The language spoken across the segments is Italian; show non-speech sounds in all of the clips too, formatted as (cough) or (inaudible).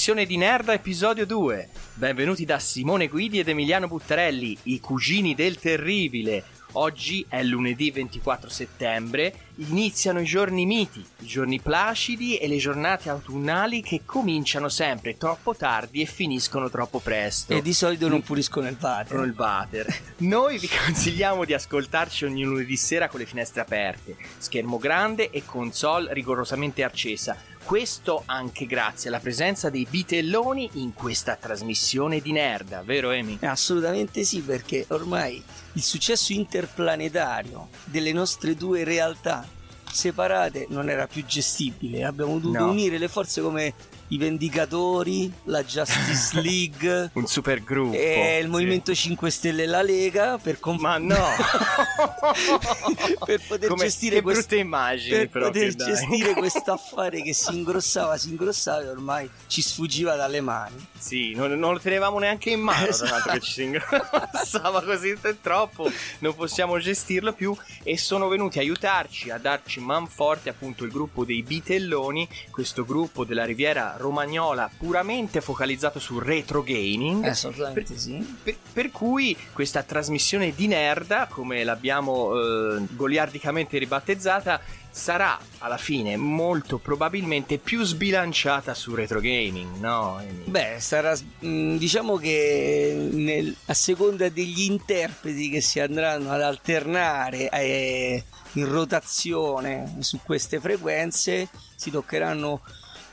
Una trasmissione di Nerda episodio 2. Benvenuti da Simone Guidi ed Emiliano Buttarelli, i cugini del terribile. Oggi è lunedì 24 settembre, iniziano i giorni miti, i giorni placidi e le giornate autunnali che cominciano sempre troppo tardi e finiscono troppo presto. E di solito non puliscono il water. Il water. Noi vi consigliamo di ascoltarci ogni lunedì sera con le finestre aperte, schermo grande e console rigorosamente accesa. Questo anche grazie alla presenza dei bitelloni in questa trasmissione di Nerda, vero Emi? Assolutamente sì, perché ormai il successo interplanetario delle nostre due realtà separate non era più gestibile. Abbiamo dovuto No. unire le forze come i Vendicatori, la Justice (laughs) League Un super gruppo. e il sì. Movimento 5 Stelle e la Lega per, conf- Ma no! (laughs) per poter Come- gestire quest- brutte immagini per proprio, poter gestire (laughs) questo affare che si ingrossava, si ingrossava e ormai ci sfuggiva dalle mani. Sì, non, non lo tenevamo neanche in mano, Esatto. l'altro che ci si ingrossava così troppo, non possiamo gestirlo più e sono venuti a aiutarci, a darci man forte appunto il gruppo dei Bitelloni, questo gruppo della riviera romagnola puramente focalizzato sul retro gaming. Assolutamente sì. Per, per cui questa trasmissione di nerda, come l'abbiamo eh, goliardicamente ribattezzata, sarà alla fine molto probabilmente più sbilanciata su retro gaming, no? Beh, sarà mh, diciamo che nel- a seconda degli interpreti che si andranno ad alternare eh, in rotazione su queste frequenze si toccheranno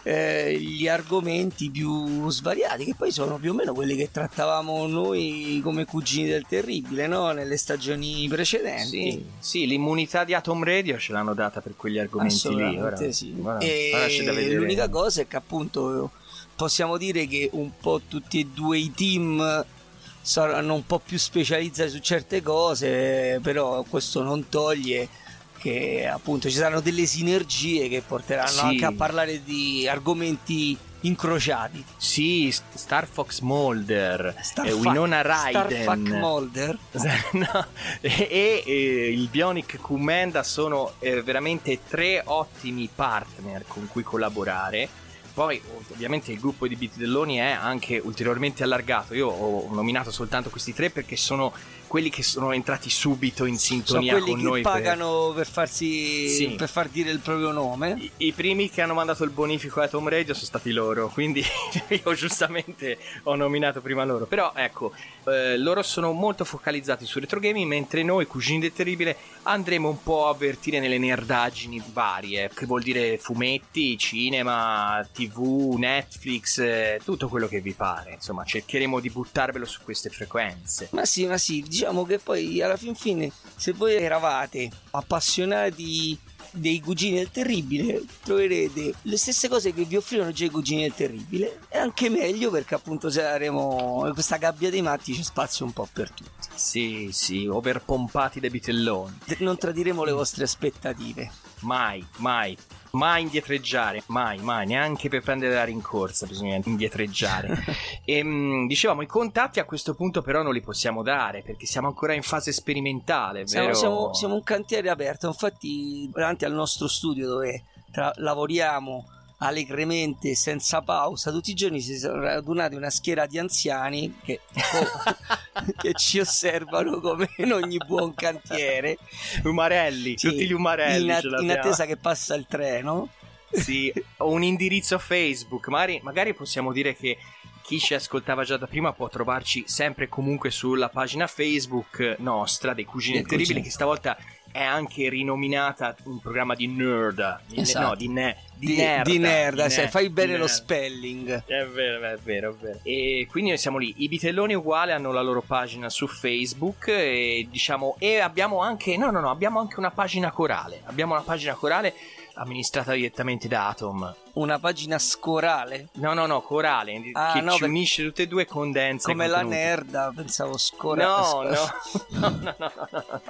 eh, gli argomenti più svariati che poi sono più o meno quelli che trattavamo noi come cugini del terribile no? nelle stagioni precedenti Sì, sì, l'immunità di Atom Radio ce l'hanno data per quegli argomenti lì. Ora- sì. ora- ora l'unica cosa è che appunto possiamo dire che un po' tutti e due i team saranno un po' più specializzati su certe cose, però questo non toglie che appunto ci saranno delle sinergie che porteranno Sì. anche a parlare di argomenti incrociati. Sì, Star Fox Mulder, Star eh, Winona Ryden. Star Fuck Mulder. (laughs) No, e, e, il Bionic Kumenda sono eh, veramente tre ottimi partner con cui collaborare. Poi ovviamente il gruppo di Bitelloni è anche ulteriormente allargato. Io ho nominato soltanto questi tre perché sono quelli che sono entrati subito in Sono sintonia quelli con che noi. per- pagano per farsi Sì. per far dire il proprio nome. I, I primi che hanno mandato il bonifico a Tom Radio sono stati loro, quindi (laughs) io giustamente ho nominato prima loro. Però ecco, eh, loro sono molto focalizzati su retro gaming, mentre noi, Cugini del Terribile, andremo un po' a avvertire nelle nerdaggini varie, che vuol dire fumetti, cinema, tv, Netflix, eh, tutto quello che vi pare. Insomma, cercheremo di buttarvelo su queste frequenze. Ma sì, ma sì, diciamo che poi alla fin fine, se voi eravate appassionati dei cugini del terribile, troverete le stesse cose che vi offrirono già i cugini del terribile e anche meglio perché appunto saremo in questa gabbia dei matti c'è spazio un po' per tutti. Sì, sì, overpompati dai bitelloni. Non tradiremo le vostre aspettative. Mai, mai. Mai indietreggiare, mai, mai, neanche per prendere la rincorsa bisogna indietreggiare. (laughs) e mh, dicevamo, i contatti a questo punto però non li possiamo dare perché siamo ancora in fase sperimentale, Siamo, vero? siamo- siamo un cantiere aperto, infatti davanti al nostro studio dove tra- lavoriamo allegremente, senza pausa, tutti i giorni si sono radunati una schiera di anziani che, (laughs) che ci osservano come in ogni buon cantiere. Umarelli, Sì, tutti gli umarelli in, ce in attesa che passa il treno. Sì, ho un indirizzo Facebook. Magari, magari possiamo dire che chi ci ascoltava già da prima può trovarci sempre e comunque sulla pagina Facebook nostra dei Cugini Terribili, che stavolta è anche rinominata un programma di nerd. Di, Esatto. No, di, ne- di, Di, nerd. di nerd, ne- fai bene lo nerd. spelling. È vero, è vero, è vero. E quindi noi siamo lì. I Bitelloni uguali hanno la loro pagina su Facebook e diciamo e abbiamo anche no, no, no, abbiamo anche una pagina corale. Abbiamo una pagina corale amministrata direttamente da Atom. Una pagina scorale, No, no, no, corale Ah, che no, ci unisce tutte e due condensa i come la nerda, pensavo scorale. (laughs) No, no, no, no, no.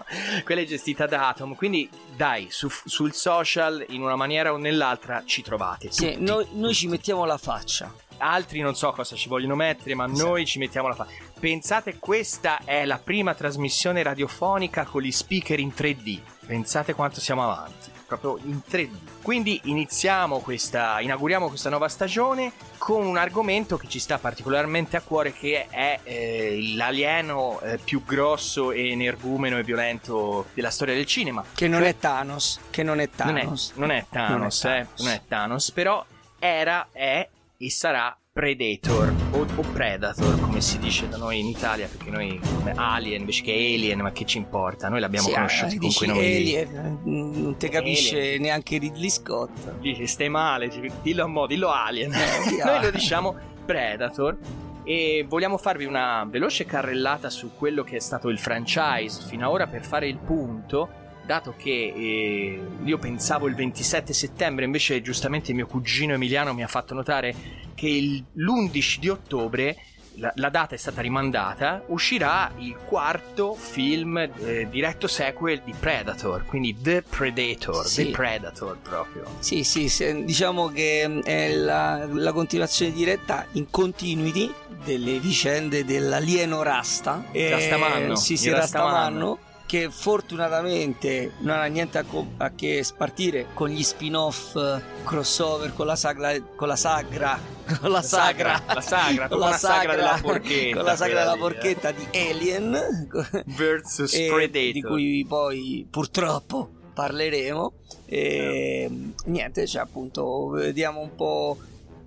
Quella è gestita da Atom. Quindi, dai, su- sul social, in una maniera o nell'altra, ci trovate. Sì, tutti. noi, noi ci mettiamo la faccia. Altri non so cosa ci vogliono mettere, ma noi ci mettiamo la fa. Pensate, questa è la prima trasmissione radiofonica con gli speaker in 3D. Pensate quanto siamo avanti. Proprio in 3D. Quindi iniziamo questa, inauguriamo questa nuova stagione con un argomento che ci sta particolarmente a cuore, che è eh, l'alieno eh, più grosso e energumeno e violento della storia del cinema. Che non è Thanos. Che non è Non è, Thanos. non è Thanos, Non è eh, Thanos. non è Thanos, però era, è e sarà Predator o, o Predator come si dice da noi in Italia perché noi come Alien invece che Alien ma che ci importa noi l'abbiamo Sì, conosciuti eh, con quei nomi. Alien, mm, non te capisce Alien. neanche Ridley Scott. dici stai male dillo a mo' dillo Alien Eh, (laughs) noi lo diciamo Predator e vogliamo farvi una veloce carrellata su quello che è stato il franchise fino ad ora per fare il punto dato che eh, io pensavo il 27 settembre invece giustamente mio cugino Emiliano mi ha fatto notare che il- l'11 di ottobre la, la data è stata rimandata, uscirà il quarto film eh, diretto sequel di Predator, quindi The Predator, Sì. The Predator proprio. Sì, sì, se- diciamo che è la, la continuazione diretta in continuity delle vicende dell'alieno Rasta. Eh, Rastamanno, Sì, sì, Rastamanno. Rastamanno. Che fortunatamente non ha niente a, co- a che spartire con gli spin-off eh, crossover con la sagra, con la sagra, (laughs) con la sagra, la sagra, (laughs) con la sagra della porchetta, con la sagra della porchetta di Alien. (laughs) Versus Predator. di cui poi purtroppo parleremo. E niente cioè appunto vediamo un po'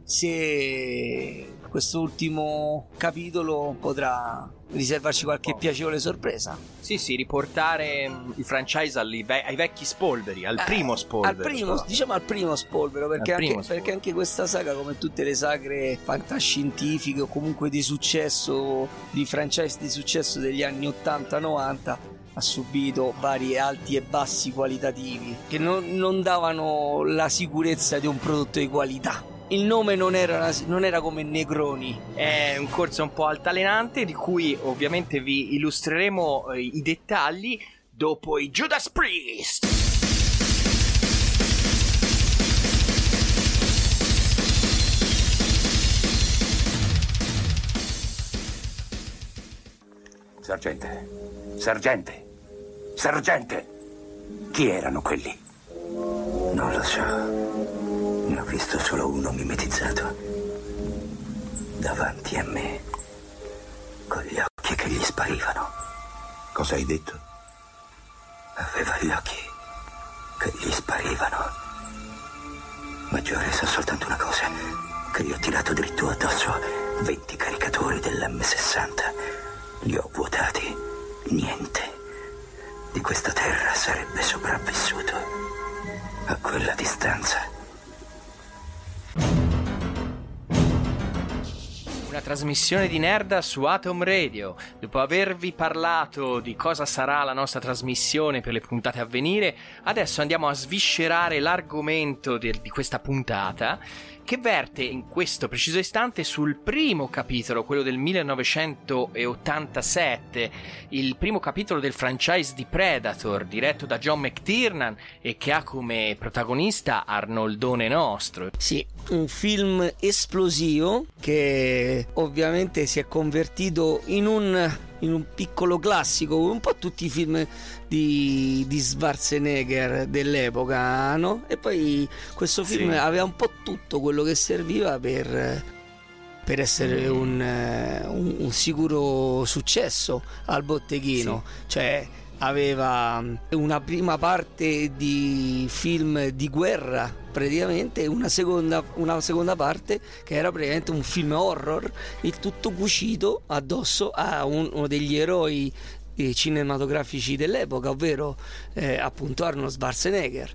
se quest'ultimo capitolo potrà riservarci qualche piacevole sorpresa Sì, sì, riportare mm, il franchise ai, ve- ai vecchi spolveri, al Eh, primo spolvero. al primo, diciamo al primo spolvero perché, Al anche, primo perché spolvero. anche questa saga come tutte le sagre fantascientifiche o comunque di successo di franchise di successo degli anni 80-90 ha subito vari alti e bassi qualitativi che non, non davano la sicurezza di un prodotto di qualità il nome non era, non era come Negroni È un corso un po' altalenante di cui ovviamente vi illustreremo eh, i dettagli dopo i Judas Priest. Sergente, sergente, sergente, chi erano quelli? Non lo so. Ho visto solo uno mimetizzato. Davanti a me. Con gli occhi che gli sparivano. Cosa hai detto? Aveva gli occhi che gli sparivano. Maggiore sa soltanto una cosa. Che gli ho tirato dritto addosso 20 caricatori dell'M60. Li ho vuotati. Niente di questa terra sarebbe sopravvissuto a quella distanza. Una trasmissione di Nerda su Atom Radio. Dopo avervi parlato di cosa sarà la nostra trasmissione per le puntate a venire, adesso andiamo a sviscerare l'argomento di, di questa puntata che verte in questo preciso istante sul primo capitolo, quello del 1987, il primo capitolo del franchise di Predator, diretto da John McTiernan e che ha come protagonista Arnoldone Nostro. Sì, un film esplosivo che ovviamente si è convertito in un in un piccolo classico, un po' tutti i film di, di Schwarzenegger dell'epoca, no? E poi questo film sì. aveva un po' tutto quello che serviva per, per essere mm. un, un, un, sicuro successo al botteghino. Sì. Cioè, aveva una prima parte di film di guerra praticamente una seconda, una seconda parte che era praticamente un film horror il tutto cucito addosso a uno degli eroi eh, cinematografici dell'epoca ovvero eh, appunto Arnold Schwarzenegger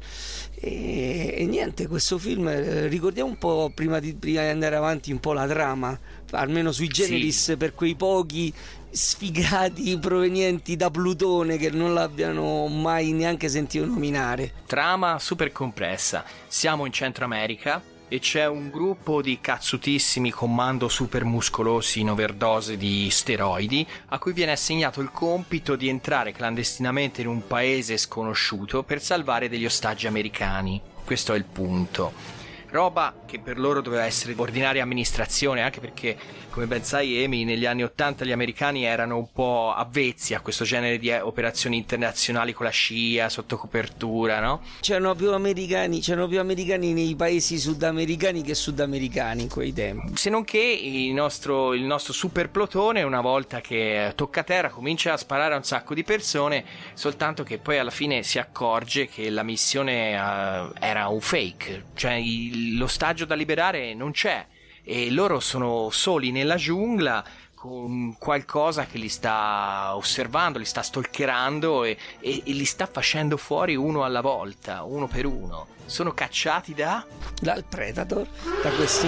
e, e, niente questo film eh, ricordiamo un po' prima di, prima di, andare avanti un po' la trama almeno sui generis sì. per quei pochi sfigati (laughs) provenienti da Plutone che non l'abbiano mai neanche sentito nominare. Trama super compressa. Siamo in Centro America e c'è un gruppo di cazzutissimi comando super muscolosi in overdose di steroidi a cui viene assegnato il compito di entrare clandestinamente in un paese sconosciuto per salvare degli ostaggi americani. Questo è il punto roba che per loro doveva essere ordinaria amministrazione, anche perché, come ben sai, Amy, negli anni Ottanta gli americani erano un po' avvezzi a questo genere di eh, operazioni internazionali con la scia, sotto copertura, no? C'erano più americani, c'erano più americani nei paesi sudamericani che sudamericani in quei tempi. Se non che il nostro, il nostro super plotone, una volta che tocca terra, comincia a sparare a un sacco di persone, soltanto che poi alla fine si accorge che la missione uh, era un fake, cioè il l'ostaggio da liberare non c'è e loro sono soli nella giungla con qualcosa che li sta osservando, li sta stalkerando e, e, e, li sta facendo fuori uno alla volta, uno per uno. Sono cacciati da... Dal Predator, da questo,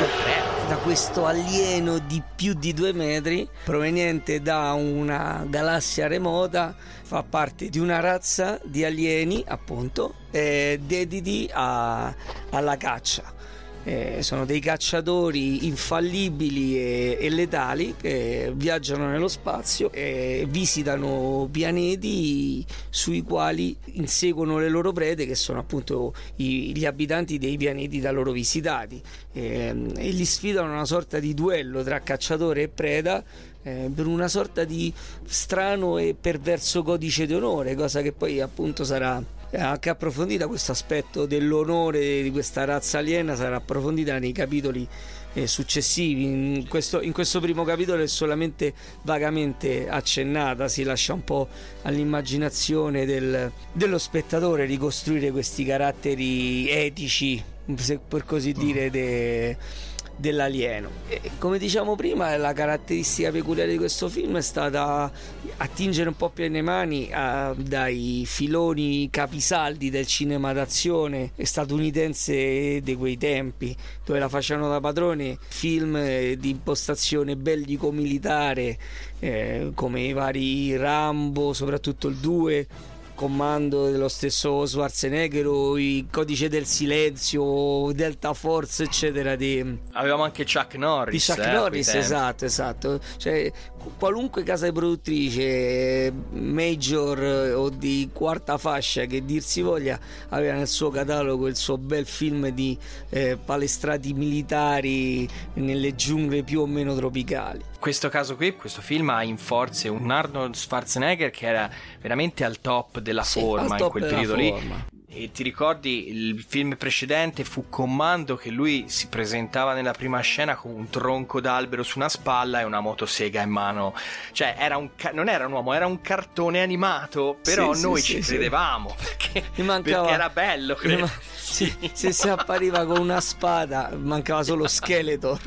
da questo alieno di più di due metri, proveniente da una galassia remota, fa parte di una razza di alieni, appunto, eh, dediti a, alla caccia eh, sono dei cacciatori infallibili e, e, letali che viaggiano nello spazio e visitano pianeti sui quali inseguono le loro prede che sono appunto i, gli abitanti dei pianeti da loro visitati. Eh, e li sfidano una sorta di duello tra cacciatore e preda eh, per una sorta di strano e perverso codice d'onore, cosa che poi appunto sarà anche approfondita questo aspetto dell'onore di questa razza aliena sarà approfondita nei capitoli eh, successivi. In questo, in questo, primo capitolo è solamente vagamente accennata si lascia un po' all'immaginazione del, dello spettatore ricostruire questi caratteri etici per così dire de, dell'alieno. E come diciamo prima, la caratteristica peculiare di questo film è stata attingere un po' più alle mani a, dai filoni capisaldi del cinema d'azione statunitense di quei tempi, dove la facevano da padrone film di impostazione bellico-militare eh, come i vari Rambo, soprattutto il 2 comando dello stesso Schwarzenegger o il codice del silenzio Delta Force eccetera di... avevamo anche Chuck Norris di Chuck eh, Norris esatto esatto. Cioè qualunque casa produttrice major o di quarta fascia che dir si voglia aveva nel suo catalogo il suo bel film di eh, palestrati militari nelle giungle più o meno tropicali questo caso qui, questo film ha in forze un Arnold Schwarzenegger che era veramente al top della sì, forma in quel periodo lì. E ti ricordi il film precedente fu Commando che lui si presentava nella prima scena con un tronco d'albero su una spalla e una motosega in mano. Cioè, era un ca- non era un uomo, era un cartone animato, però sì, noi sì, ci sì, credevamo perché, mancava... perché, era bello, credo. Sì, se si appariva con una spada, mancava solo Skeletor.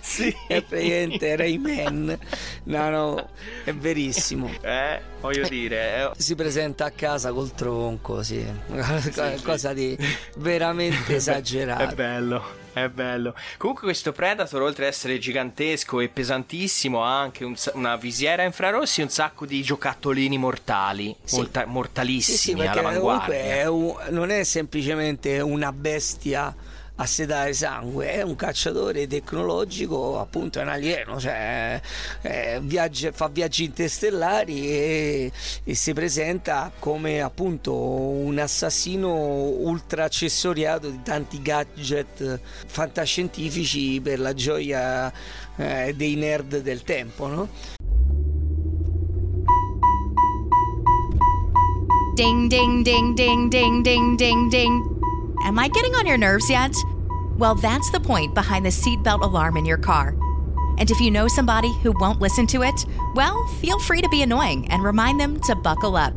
sì. E praticamente Rayman. No, no, è verissimo. Eh, voglio dire. Eh. Si presenta a casa col tronco, sì. (laughs) cosa di veramente (laughs) esagerato. È bello. È bello. Comunque questo Predator, oltre ad essere gigantesco e pesantissimo, ha anche un, una visiera infrarossi e un sacco di giocattolini mortali, sì. morta, mortalissimi sì, sì, all'avanguardia. È un, non è semplicemente una bestia a sedare sangue, è un cacciatore tecnologico, appunto è un alieno, cioè eh, viaggia, fa viaggi interstellari e, e, si presenta come appunto un assassino ultra accessoriato di tanti gadget fantascientifici per la gioia eh, dei nerd del tempo, no? Ding ding ding ding ding ding ding ding Am I getting on your nerves yet? Well, that's the point behind the seatbelt alarm in your car. And if you know somebody who won't listen to it, well, feel free to be annoying and remind them to buckle up.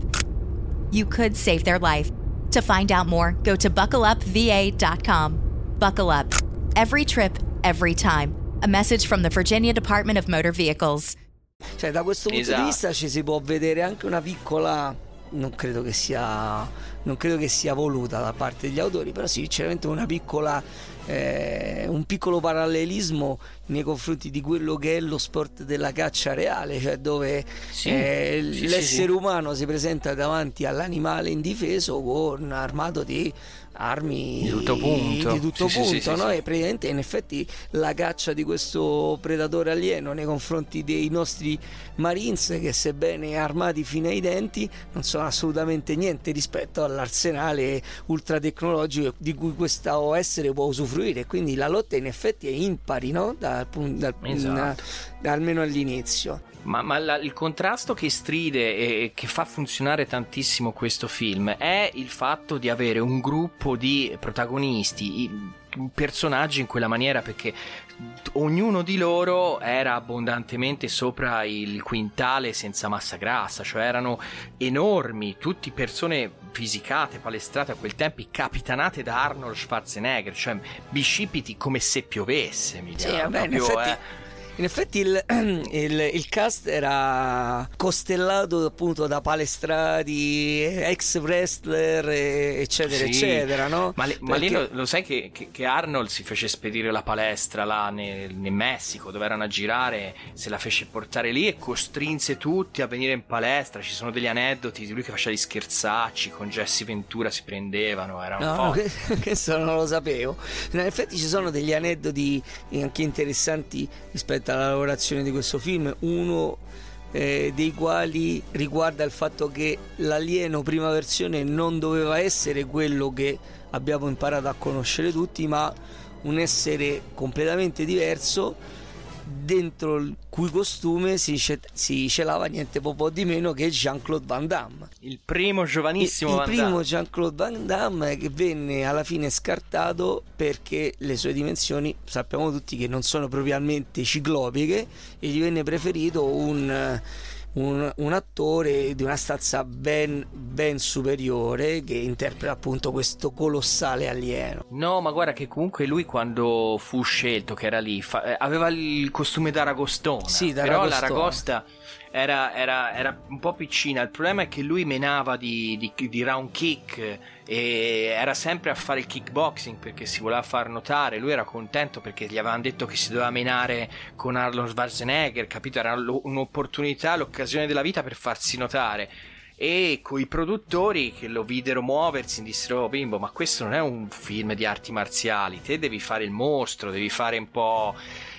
You could save their life. To find out more, go to buckleupva.com. Buckle up. Every trip, every time. A message from the Virginia Department of Motor Vehicles. Cioè, da questo punto esatto. di vista ci si può vedere anche una piccola non credo che sia non credo che sia voluta da parte degli autori però sì sinceramente una piccola eh, un piccolo parallelismo nei confronti di quello che è lo sport della caccia reale, cioè dove sì, eh, sì, l'essere sì, umano si presenta davanti all'animale indifeso con armato di armi di tutto punto, di tutto punto no? e praticamente in effetti la caccia di questo predatore alieno nei confronti dei nostri marines che sebbene armati fino ai denti non sono assolutamente niente rispetto all'arsenale ultra tecnologico di cui questo essere può usufruire quindi la lotta in effetti è impari no? da dal, esatto. Almeno all'inizio. Ma, ma la, il contrasto che stride e che fa funzionare tantissimo questo film è il fatto di avere un gruppo di protagonisti, personaggi in quella maniera perché ognuno di loro era abbondantemente sopra il quintale senza massa grassa, cioè erano enormi, tutti persone fisicate, palestrate a quel tempo, capitanate da Arnold Schwarzenegger, cioè biscipiti come se piovesse. Mi sì, vabbè, proprio, in effetti... Eh in effetti il, (clears throat) il, il, cast era costellato appunto da palestrati, ex wrestler, eccetera, sì, eccetera, no? Ma, le, ma lì lo, lo sai che, che, che, Arnold si fece spedire la palestra là nel, nel, Messico dove erano a girare, se la fece portare lì e costrinse tutti a venire in palestra. Ci sono degli aneddoti di lui che faceva gli scherzacci con Jesse Ventura, si prendevano, era un no, che, (laughs) questo non lo sapevo. In effetti ci sono degli aneddoti anche interessanti rispetto rispetto alla lavorazione di questo film, uno eh, dei quali riguarda il fatto che l'alieno prima versione non doveva essere quello che abbiamo imparato a conoscere tutti, ma un essere completamente diverso dentro il cui costume si, si celava niente po' di meno che Jean-Claude Van Damme. Il primo giovanissimo il, il primo Jean-Claude Van Damme che venne alla fine scartato perché le sue dimensioni sappiamo tutti che non sono propriamente ciclopiche e gli venne preferito un un, un, attore di una stazza ben, ben, superiore che interpreta appunto questo colossale alieno. No, ma guarda che comunque lui quando fu scelto, che era lì, fa, eh, aveva il costume d'Aragostona. Sì, d'Aragostona. Però l'Aragosta era, era, era, un po' piccina. Il problema è che lui menava di, di, di, round kick e era sempre a fare il kickboxing perché si voleva far notare. Lui era contento perché gli avevano detto che si doveva menare con Arnold Schwarzenegger, capito? Era un'opportunità, l'occasione della vita per farsi notare. E con i produttori che lo videro muoversi dissero: oh, Bimbo, ma questo non è un film di arti marziali. Te devi fare il mostro, devi fare un po'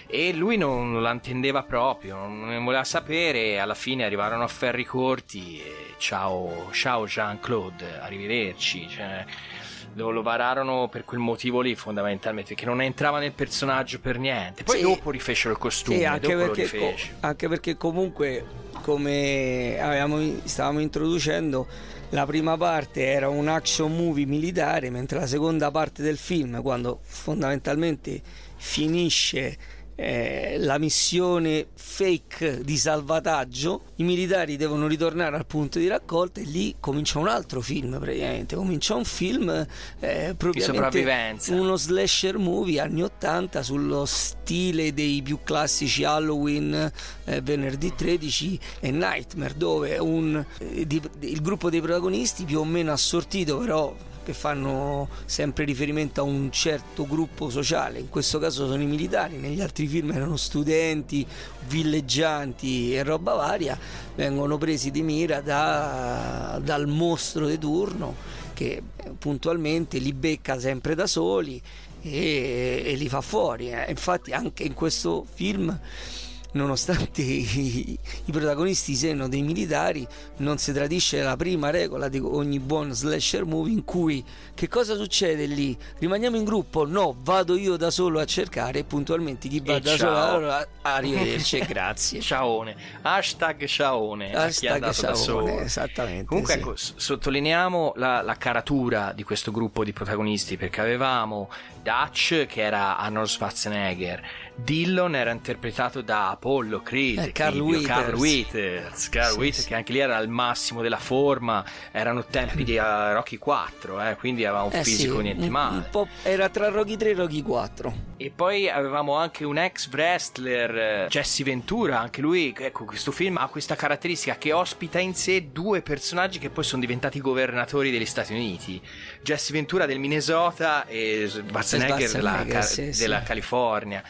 e lui non la intendeva proprio, non ne voleva sapere. Alla fine arrivarono a ferri corti e ciao, ciao Jean-Claude, arrivederci. Cioè, lo, lo, vararono per quel motivo lì fondamentalmente perché non entrava nel personaggio per niente poi sì, dopo rifecero il costume sì, anche, perché, co- anche, perché, comunque come avevamo, stavamo introducendo la prima parte era un action movie militare mentre la seconda parte del film quando fondamentalmente finisce eh, la missione fake di salvataggio, i militari devono ritornare al punto di raccolta e lì comincia un altro film praticamente, comincia un film eh, propriamente uno slasher movie anni 80 sullo stile dei più classici Halloween, eh, venerdì 13 e Nightmare dove un, eh, di, il gruppo dei protagonisti più o meno assortito però che fanno sempre riferimento a un certo gruppo sociale, in questo caso sono i militari, negli altri film erano studenti, villeggianti e roba varia, vengono presi di mira da, dal mostro di turno che puntualmente li becca sempre da soli e, e li fa fuori. Eh. Infatti anche in questo film nonostante i, i, protagonisti siano dei militari, non si tradisce la prima regola di ogni buon slasher movie in cui che cosa succede lì? Rimaniamo in gruppo? No, vado io da solo a cercare e puntualmente chi va e da ciao. solo allora, arrivederci e (laughs) grazie. Ciaone. Hashtag ciaone. Hashtag ciaone, esattamente. Comunque sì. ecco, sottolineiamo la, la caratura di questo gruppo di protagonisti perché avevamo Dutch che era Arnold Schwarzenegger, Dillon era interpretato da Apollo Creed, eh, Carl, Withers. Carl Withers, Carl sì, Withers sì. che anche lì era al massimo della forma, erano tempi di uh, Rocky 4, eh, quindi aveva un eh, fisico sì, niente male. Era tra Rocky 3 e Rocky 4. E poi avevamo anche un ex wrestler, eh, Jesse Ventura, anche lui, ecco, questo film ha questa caratteristica che ospita in sé due personaggi che poi sono diventati governatori degli Stati Uniti. Jesse Ventura del Minnesota e Schwarzenegger, della, sì, della California.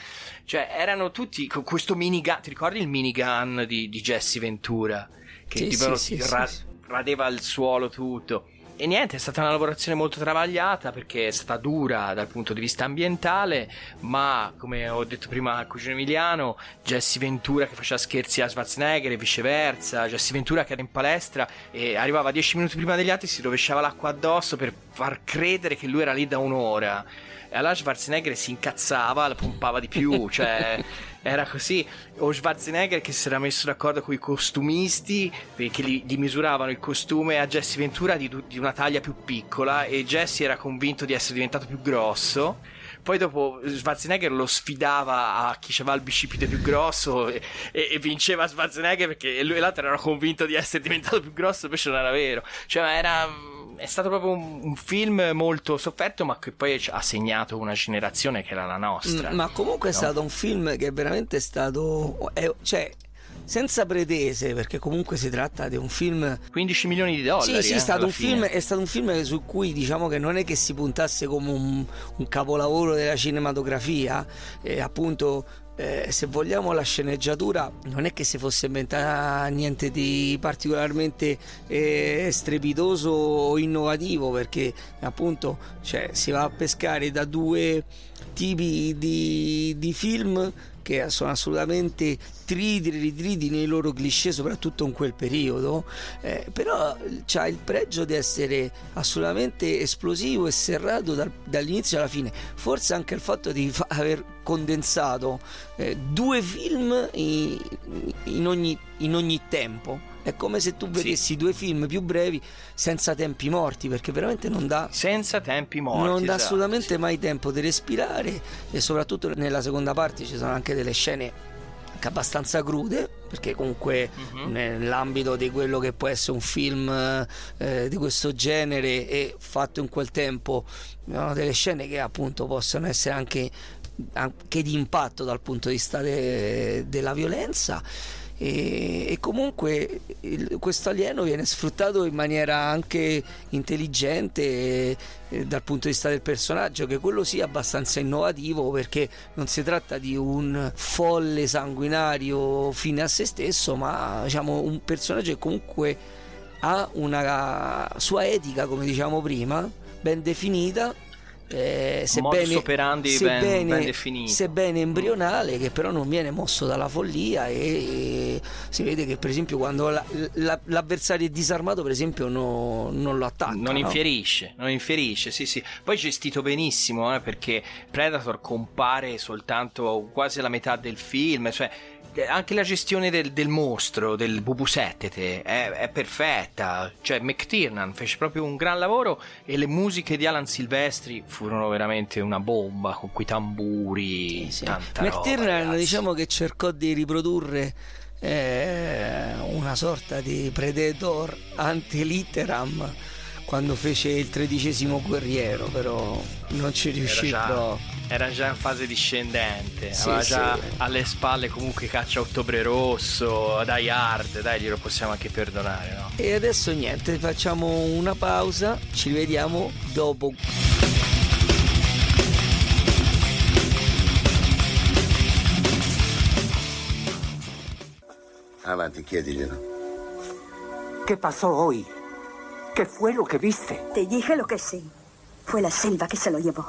Cioè, erano tutti con questo minigun. Ti ricordi il minigun di, di Jesse Ventura? Che sì, tipo sì, ra- radeva il suolo tutto. E niente, è stata una lavorazione molto travagliata perché è stata dura dal punto di vista ambientale, ma come ho detto prima al cugino Emiliano, Jesse Ventura che faceva scherzi a Schwarzenegger e viceversa, Jesse Ventura che era in palestra e arrivava dieci minuti prima degli altri, si rovesciava l'acqua addosso per far credere che lui era lì da un'ora allora Schwarzenegger si incazzava, la pompava di più, (laughs) cioè era così. O Schwarzenegger che si era messo d'accordo con i costumisti perché gli, gli misuravano il costume a Jesse Ventura di, di una taglia più piccola e Jesse era convinto di essere diventato più grosso poi dopo Schwarzenegger lo sfidava a chi aveva il bicipite più grosso e, e, e, vinceva Schwarzenegger perché lui e l'altro erano convinto di essere diventato più grosso invece non era vero cioè era è stato proprio un, un, film molto sofferto, ma che poi ha segnato una generazione che era la nostra. Mm, ma comunque no? è stato un film che veramente è stato. È, cioè, senza pretese, perché comunque si tratta di un film. 15 milioni di dollari. Sì, sì, eh, è, stato film, è, stato un film, su cui diciamo che non è che si puntasse come un, un capolavoro della cinematografia, eh, appunto eh, se vogliamo la sceneggiatura non è che si fosse inventata niente di particolarmente eh, strepitoso o innovativo perché appunto cioè, si va a pescare da due tipi di, di film che sono assolutamente triti, ritriti nei loro cliché, soprattutto in quel periodo, eh, però ha il pregio di essere assolutamente esplosivo e serrato dal, dall'inizio alla fine. Forse anche il fatto di fa- aver condensato eh, due film in, in, ogni, in ogni tempo. È come se tu vedessi sì. due film più brevi senza tempi morti, perché veramente non dà. Senza tempi morti. Non dà esatto, assolutamente sì. mai tempo di respirare. E soprattutto nella seconda parte ci sono anche delle scene anche abbastanza crude perché comunque uh-huh. nell'ambito di quello che può essere un film eh, di questo genere e fatto in quel tempo no, delle scene che appunto possono essere anche, anche di impatto dal punto di vista de- della violenza e, e comunque questo alieno viene sfruttato in maniera anche intelligente e, e dal punto di vista del personaggio che quello sia abbastanza innovativo perché non si tratta di un folle sanguinario fine a se stesso ma diciamo un personaggio che comunque ha una sua etica come diciamo prima ben definita eh, sebbene, sebbene, ben, ben sebbene, embrionale che però non viene mosso dalla follia e, e si vede che per esempio quando la, la, l'avversario è disarmato per esempio no, non lo attacca non no? infierisce non infierisce sì sì. Poi gestito benissimo eh, perché Predator compare soltanto quasi alla metà del film cioè anche la gestione del, del mostro, del bubusettete, è, è, perfetta. Cioè, McTiernan fece proprio un gran lavoro e le musiche di Alan Silvestri furono veramente una bomba con quei tamburi. Sì, sì. McTiernan, diciamo che cercò di riprodurre eh, una sorta di Predator anti-litteram quando fece il tredicesimo guerriero, però non ci riuscì Era già- proprio. Era già in fase discendente, Sì, aveva sì. già alle spalle comunque Caccia Ottobre Rosso, Die Hard, dai glielo possiamo anche perdonare, no? E adesso niente, facciamo una pausa, ci rivediamo dopo. Avanti, chiediglielo. ¿Qué pasó hoy? ¿Qué fue lo que viste? Te dije lo que sé. Fue la selva que se lo llevò.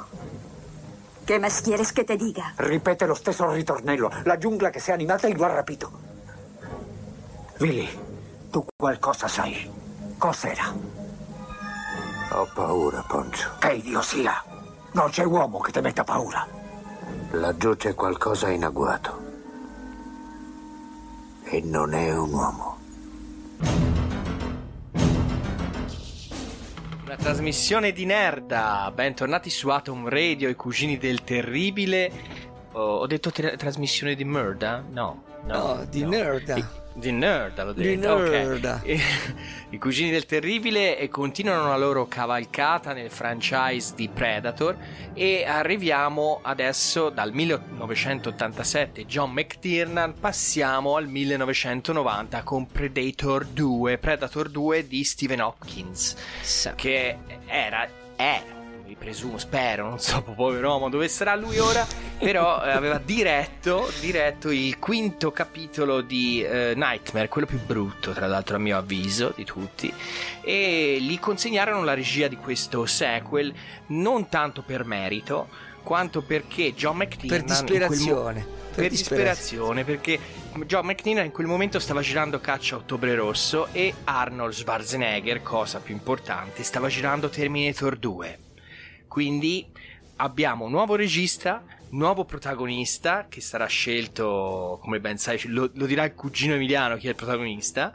¿Qué más quieres que te diga? Ripete lo stesso ritornello. La giungla che si è animata e lo ha rapito. Billy, tu qualcosa sai. Cos'era? Ho paura, Poncio. Che idiosia! Non c'è uomo che ti metta paura. Laggiù c'è qualcosa in agguato. E non è un uomo. Una trasmissione di Nerda, bentornati su Atom Radio, i cugini del terribile. Oh, ho detto tra- trasmissione di Murda? No, no, No, di Nerda. Di Nerda l'ho detto. ok. Nerda. E- (laughs) I cugini del terribile e continuano la loro cavalcata nel franchise di Predator e arriviamo adesso dal 1987 John McTiernan passiamo al 1990 con Predator 2, Predator 2 di Stephen Hopkins che era è mi presumo, spero, non so, povero uomo dove sarà lui ora, però eh, aveva diretto, diretto il quinto capitolo di eh, Nightmare, quello più brutto tra l'altro a mio avviso di tutti, e gli consegnarono la regia di questo sequel non tanto per merito, quanto perché John McTiernan... Per quel mo- disperazione. per disperazione, perché John McTiernan in quel momento stava girando Caccia a Ottobre Rosso e Arnold Schwarzenegger, cosa più importante, stava girando Terminator 2. Quindi abbiamo un nuovo regista, nuovo protagonista che sarà scelto, come ben sai, lo, lo dirà il cugino Emiliano chi è il protagonista,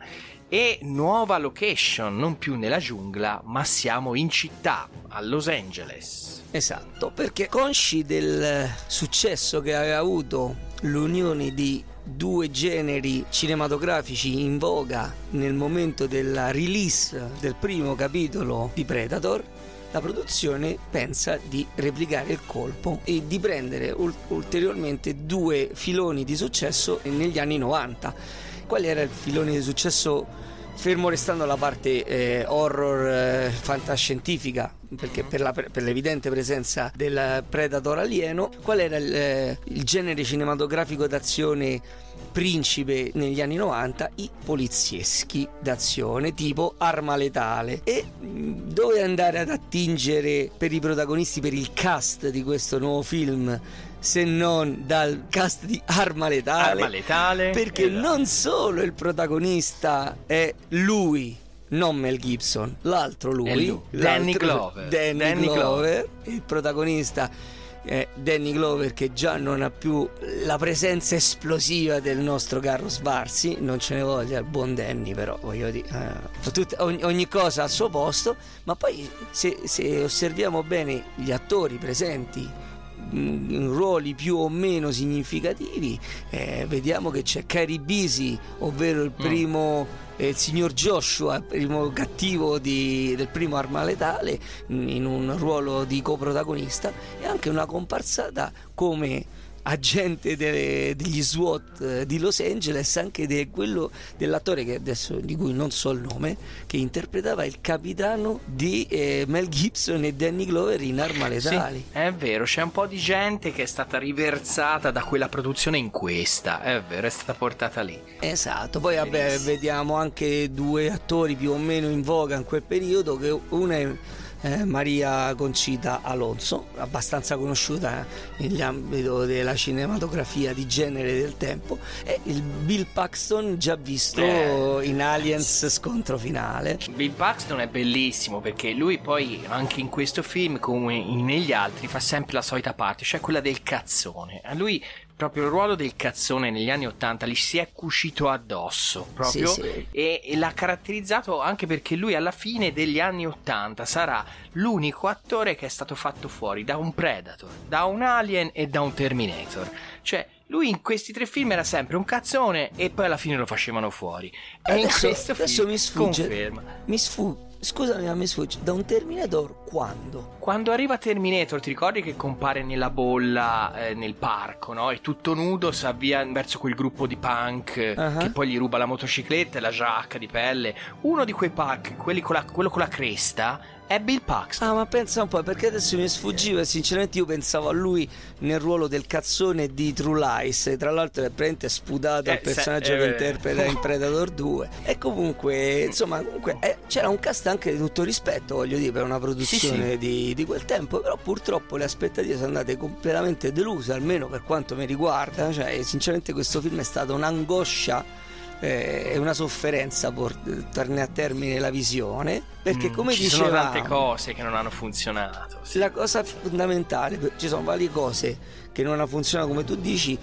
e nuova location, non più nella giungla, ma siamo in città, a Los Angeles. Esatto, perché consci del successo che aveva avuto l'unione di due generi cinematografici in voga nel momento della release del primo capitolo di Predator, la produzione pensa di replicare il colpo e di prendere ul- ulteriormente due filoni di successo negli anni 90. Qual era il filone di successo fermo restando la parte eh, horror eh, fantascientifica perché per, la- per l'evidente presenza del predator alieno qual era il, eh, il genere cinematografico d'azione principe negli anni 90 i polizieschi d'azione tipo arma letale. E mh, dove andare ad attingere per i protagonisti per il cast di questo nuovo film se non dal cast di Arma Letale Arma Letale, perché esatto. non solo il protagonista è lui non Mel Gibson, l'altro lui, lui, Danny Glover. Danny Danny Glover, Glover. il protagonista è Danny Glover che già non ha più la presenza esplosiva del nostro caro Svarsi, non ce ne voglia il buon Danny però voglio dire, eh, tut- ogni, ogni cosa al suo posto, ma poi se, se osserviamo bene gli attori presenti ruoli più o meno significativi eh, vediamo che c'è Cary Bisi ovvero il primo eh, il signor Joshua il primo cattivo di- del primo Arma Letale mh, in un ruolo di coprotagonista e anche una comparsata come agente de- degli SWAT eh, di Los Angeles anche di quello dell'attore che adesso di cui non so il nome che interpretava il capitano di eh, Mel Gibson e Danny Glover in Arma Letali Sì, è vero, c'è un po' di gente che è stata riversata da quella produzione in questa, è vero, è stata portata lì. Esatto, poi vabbè, vediamo anche due attori più o meno in voga in quel periodo, che una è eh, Maria Concita Alonso, abbastanza conosciuta nell'ambito della cinematografia di genere del tempo, e il Bill Paxton già visto Eh, in Aliens Scontro Finale. Bill Paxton è bellissimo perché lui poi anche in questo film come negli altri fa sempre la solita parte, cioè quella del cazzone. A lui proprio il ruolo del cazzone negli anni 80 gli si è cucito addosso proprio Sì, sì. E, e l'ha caratterizzato anche perché lui alla fine degli anni 80 sarà l'unico attore che è stato fatto fuori da un Predator, da un Alien e da un Terminator. Cioè lui in questi tre film era sempre un cazzone e poi alla fine lo facevano fuori. E in Adesso, questo adesso film mi sfugge, conferma. mi sfugge scusami, ma mi sfugge, da un Terminator quando? Quando arriva Terminator, ti ricordi che compare nella bolla eh, nel parco, no? E tutto nudo si avvia verso quel gruppo di punk Uh-huh. che poi gli ruba la motocicletta e la giacca di pelle. Uno di quei punk, quelli con la- quello con la cresta, è Bill Paxton. Ah, ma pensa un po', perché adesso mi sfuggiva e sinceramente io pensavo a lui nel ruolo del cazzone di True Lies, tra l'altro è praticamente sputato Eh, al personaggio se- che eh, interpreta in (laughs) Predator 2. E comunque, insomma, comunque, eh, c'era un cast anche di tutto rispetto, voglio dire, per una produzione sì. Di, di quel tempo, però purtroppo le aspettative sono andate completamente deluse, almeno per quanto mi riguarda, cioè sinceramente questo film è stata un'angoscia eh, e una sofferenza portarne a termine la visione, perché Mm, come ci dicevamo... sono tante cose che non hanno funzionato. sì. La cosa fondamentale, ci sono varie cose che non hanno funzionato come tu dici,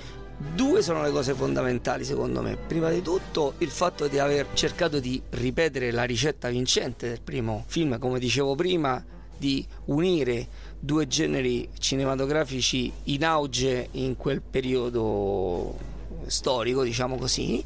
due sono le cose fondamentali secondo me. Prima di tutto il fatto di aver cercato di ripetere la ricetta vincente del primo film, come dicevo prima, di unire due generi cinematografici in auge in quel periodo storico, diciamo così.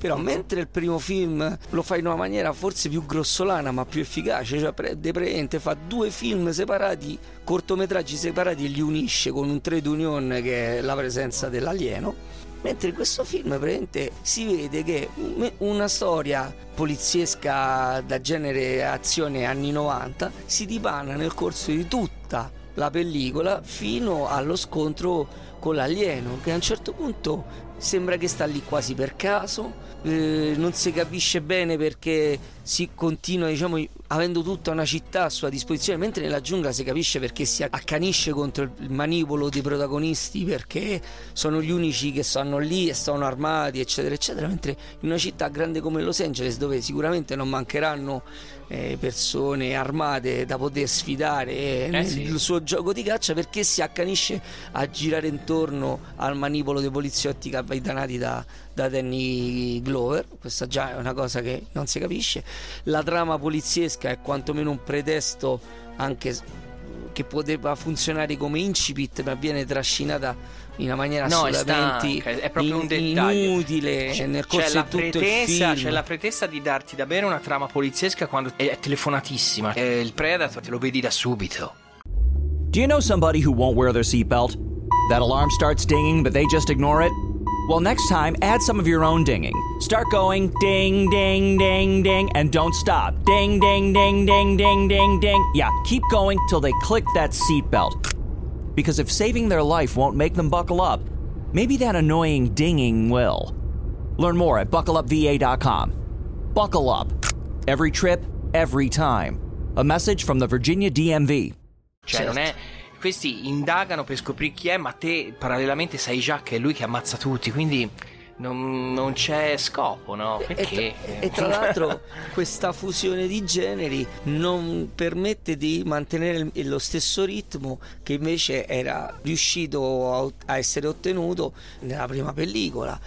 Però mentre il primo film lo fa in una maniera forse più grossolana ma più efficace, cioè de- praticamente fa due film separati, cortometraggi separati e li unisce con un trade union che è la presenza dell'alieno. Mentre in questo film praticamente si vede che un- una storia poliziesca da genere azione anni 90 si dipana nel corso di tutta la pellicola fino allo scontro con l'alieno che a un certo punto sembra che sta lì quasi per caso eh, non si capisce bene perché si continua diciamo avendo tutta una città a sua disposizione mentre nella giungla si capisce perché si accanisce contro il manipolo dei protagonisti perché sono gli unici che stanno lì e sono armati eccetera eccetera mentre in una città grande come Los Angeles dove sicuramente non mancheranno eh, persone armate da poter sfidare eh, nel sì. suo gioco di caccia perché si accanisce a girare intorno al manipolo dei poliziotti capitanati da, da Danny Glover. Questa già è una cosa che non si capisce. La trama poliziesca è quantomeno un pretesto anche che poteva funzionare come incipit, ma viene trascinata in una maniera No, è assolutamente stanca, è proprio un in- dettaglio. inutile C'è- nel c'è corso la di tutto il pretesa, film. C'è la pretesa di darti da bere una trama poliziesca quando è telefonatissima. E il Predator te lo vedi da subito. Do you know somebody who won't wear their seatbelt? That alarm starts dinging, but they just ignore it? Well, next time, add some of your own dinging. Start going ding, ding, ding, ding, and don't stop. Ding, ding, ding, ding, ding, ding, ding. Yeah, keep going till they click that seatbelt. Because if saving their life won't make them buckle up, maybe that annoying dinging will. Learn more at buckleupva.com. Buckle up. Every trip, every time. A message from the Virginia DMV. Cioè, non è. Questi indagano per scoprire chi è, ma te parallelamente sai già che è lui che ammazza tutti, quindi non, non c'è scopo, no? Perché? E, e tra l'altro (laughs) questa fusione di generi non permette di mantenere lo stesso ritmo che invece era riuscito a, a essere ottenuto nella prima pellicola.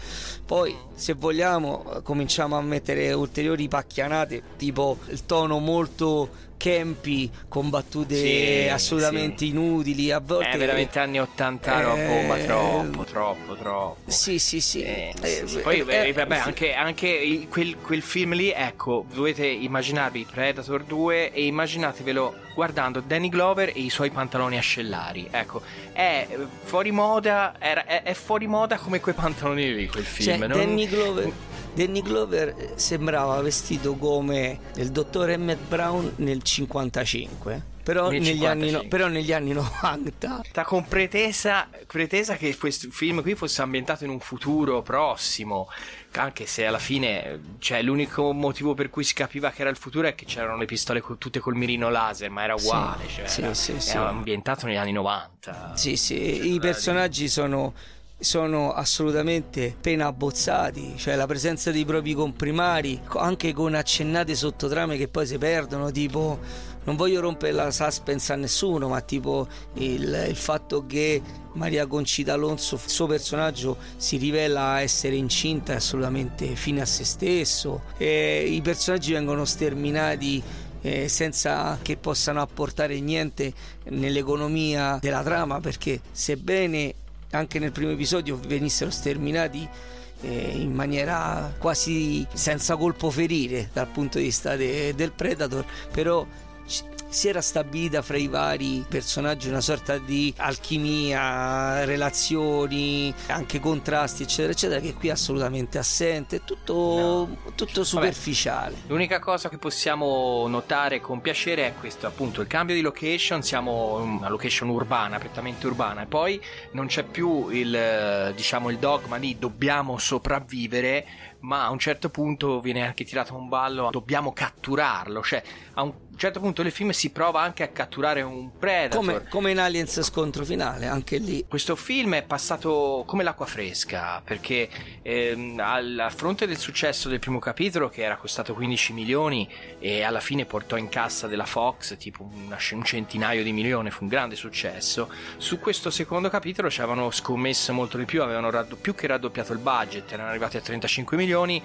Poi, se vogliamo, cominciamo a mettere ulteriori pacchianate, tipo il tono molto campi con battute Sì, assolutamente inutili a volte È veramente anni 80 roba, Eh, troppo, troppo, troppo. sì sì sì, Eh, Eh, sì, sì. Poi eh, eh, vabbè, eh, anche, anche quel, quel film lì, ecco, dovete immaginarvi Predator 2 e immaginatevelo guardando Danny Glover e i suoi pantaloni ascellari. Ecco, è fuori moda, è, è fuori moda come quei pantaloni lì quel film. Cioè, non- Danny Glover, Danny Glover eh, sembrava vestito come il dottor Emmett Brown nel 55. Però negli, anni, no- 55. però negli anni 90 Sta con pretesa, pretesa che questo film qui fosse ambientato in un futuro prossimo, anche se alla fine, cioè, l'unico motivo per cui si capiva che era il futuro è che c'erano le pistole co- tutte col mirino laser, ma era Sì, uguale, cioè, sì, era, sì, era sì. ambientato negli anni 90. Sì, sì, i personaggi sono, sono assolutamente appena abbozzati, cioè la presenza dei propri comprimari, co- anche con accennate sottotrame che poi si perdono, tipo non voglio rompere la suspense a nessuno, ma tipo il, il fatto che Maria Concita Alonso, il suo personaggio, si rivela essere incinta assolutamente fine a se stesso, e i personaggi vengono sterminati eh, senza che possano apportare niente nell'economia della trama perché sebbene anche nel primo episodio venissero sterminati eh, in maniera quasi senza colpo ferire dal punto di vista de- del Predator, però si era stabilita fra i vari personaggi una sorta di alchimia, relazioni, anche contrasti, eccetera, eccetera, che qui è assolutamente assente, tutto, no. tutto superficiale. Vabbè, l'unica cosa che possiamo notare con piacere è questo, appunto, il cambio di location, siamo una location urbana, prettamente urbana, e poi non c'è più il, diciamo, il dogma di dobbiamo sopravvivere, ma a un certo punto viene anche tirato un ballo, dobbiamo catturarlo, cioè a un un certo punto del film si prova anche a catturare un predator. Come, come, in Aliens scontro finale, anche lì. Questo film è passato come l'acqua fresca, perché ehm, al fronte del successo del primo capitolo, che era costato 15 milioni e alla fine portò in cassa della Fox tipo una, un centinaio di milioni, fu un grande successo, su questo secondo capitolo ci avevano scommesso molto di più, avevano raddo- più che raddoppiato il budget, erano arrivati a 35 milioni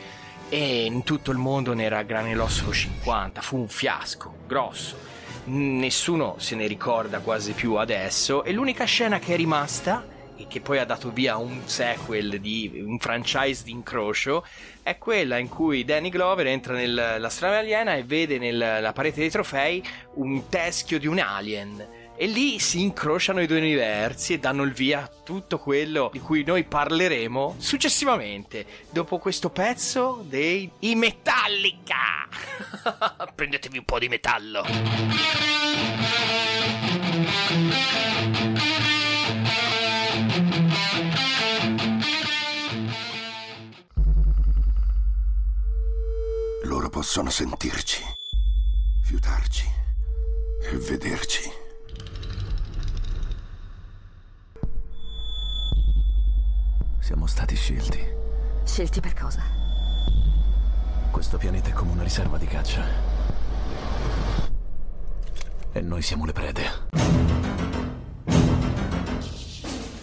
e in tutto il mondo ne era granelossolo 50, fu un fiasco grosso. Nessuno se ne ricorda quasi più adesso e l'unica scena che è rimasta e che poi ha dato via un sequel di un franchise di incrocio è quella in cui Danny Glover entra nella strada aliena e vede nella parete dei trofei un teschio di un alien e lì si incrociano i due universi e danno il via a tutto quello di cui noi parleremo successivamente, dopo questo pezzo dei I Metallica. (laughs) Prendetevi un po' di metallo. Loro possono sentirci, fiutarci e vederci. Siamo stati scelti. Scelti per cosa? Questo pianeta è come una riserva di caccia. E noi siamo le prede.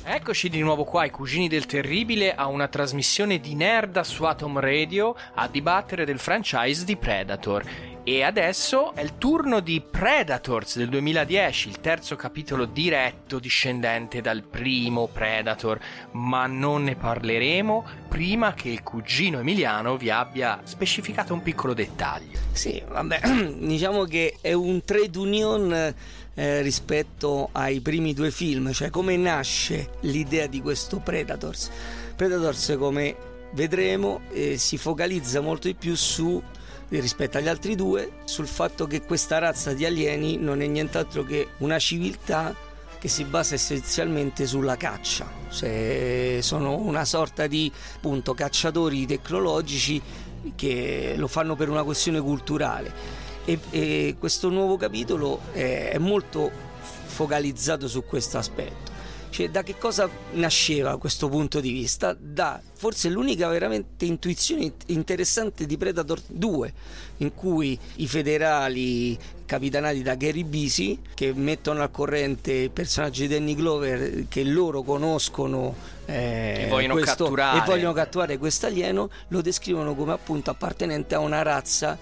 Eccoci di nuovo qua, i cugini del terribile, a una trasmissione di nerd su Atom Radio a dibattere del franchise di Predator. E adesso è il turno di Predators del 2010, il terzo capitolo diretto discendente dal primo Predator, ma non ne parleremo prima che il cugino Emiliano vi abbia specificato un piccolo dettaglio. Sì, vabbè, (clears throat) diciamo che è un trade union eh, rispetto ai primi due film, cioè come nasce l'idea di questo Predators. Predators, come vedremo, eh, si focalizza molto di più su rispetto agli altri due sul fatto che questa razza di alieni non è nient'altro che una civiltà che si basa essenzialmente sulla caccia, cioè, sono una sorta di appunto, cacciatori tecnologici che lo fanno per una questione culturale e, e questo nuovo capitolo è, è molto focalizzato su questo aspetto. Cioè, da che cosa nasceva questo punto di vista? Da forse l'unica veramente intuizione interessante di Predator 2, in cui i federali capitanati da Gary Busey che mettono al corrente il personaggio di Danny Glover che loro conoscono eh, e, vogliono questo, catturare. e vogliono catturare questo alieno lo descrivono come appunto appartenente a una razza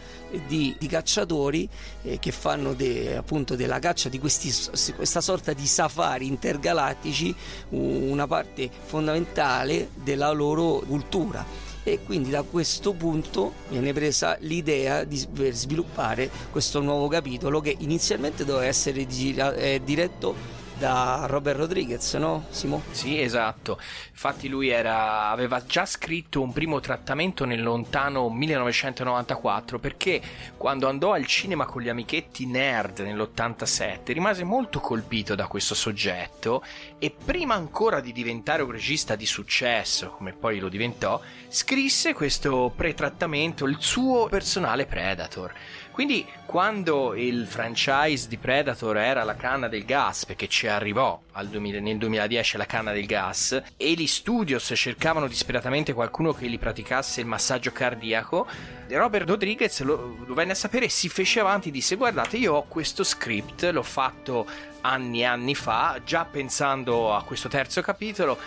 di, di cacciatori eh, che fanno de, appunto della caccia di questi, questa sorta di safari intergalattici una parte fondamentale della loro cultura e quindi da questo punto viene presa l'idea di sviluppare questo nuovo capitolo che inizialmente doveva essere gira- eh, diretto da Robert Rodriguez, no Simo? Sì, esatto. Infatti lui era, aveva già scritto un primo trattamento nel lontano 1994 perché quando andò al cinema con gli amichetti nerd nell'87 rimase molto colpito da questo soggetto e prima ancora di diventare un regista di successo, come poi lo diventò, scrisse questo pretrattamento, il suo personale Predator. Quindi quando il franchise di Predator era la canna del gas, perché ci arrivò 2000, nel 2010 la canna del gas, e gli studios cercavano disperatamente qualcuno che gli praticasse il massaggio cardiaco, Robert Rodriguez lo, lo venne a sapere e si fece avanti e disse guardate io ho questo script, l'ho fatto anni e anni fa, già pensando a questo terzo capitolo,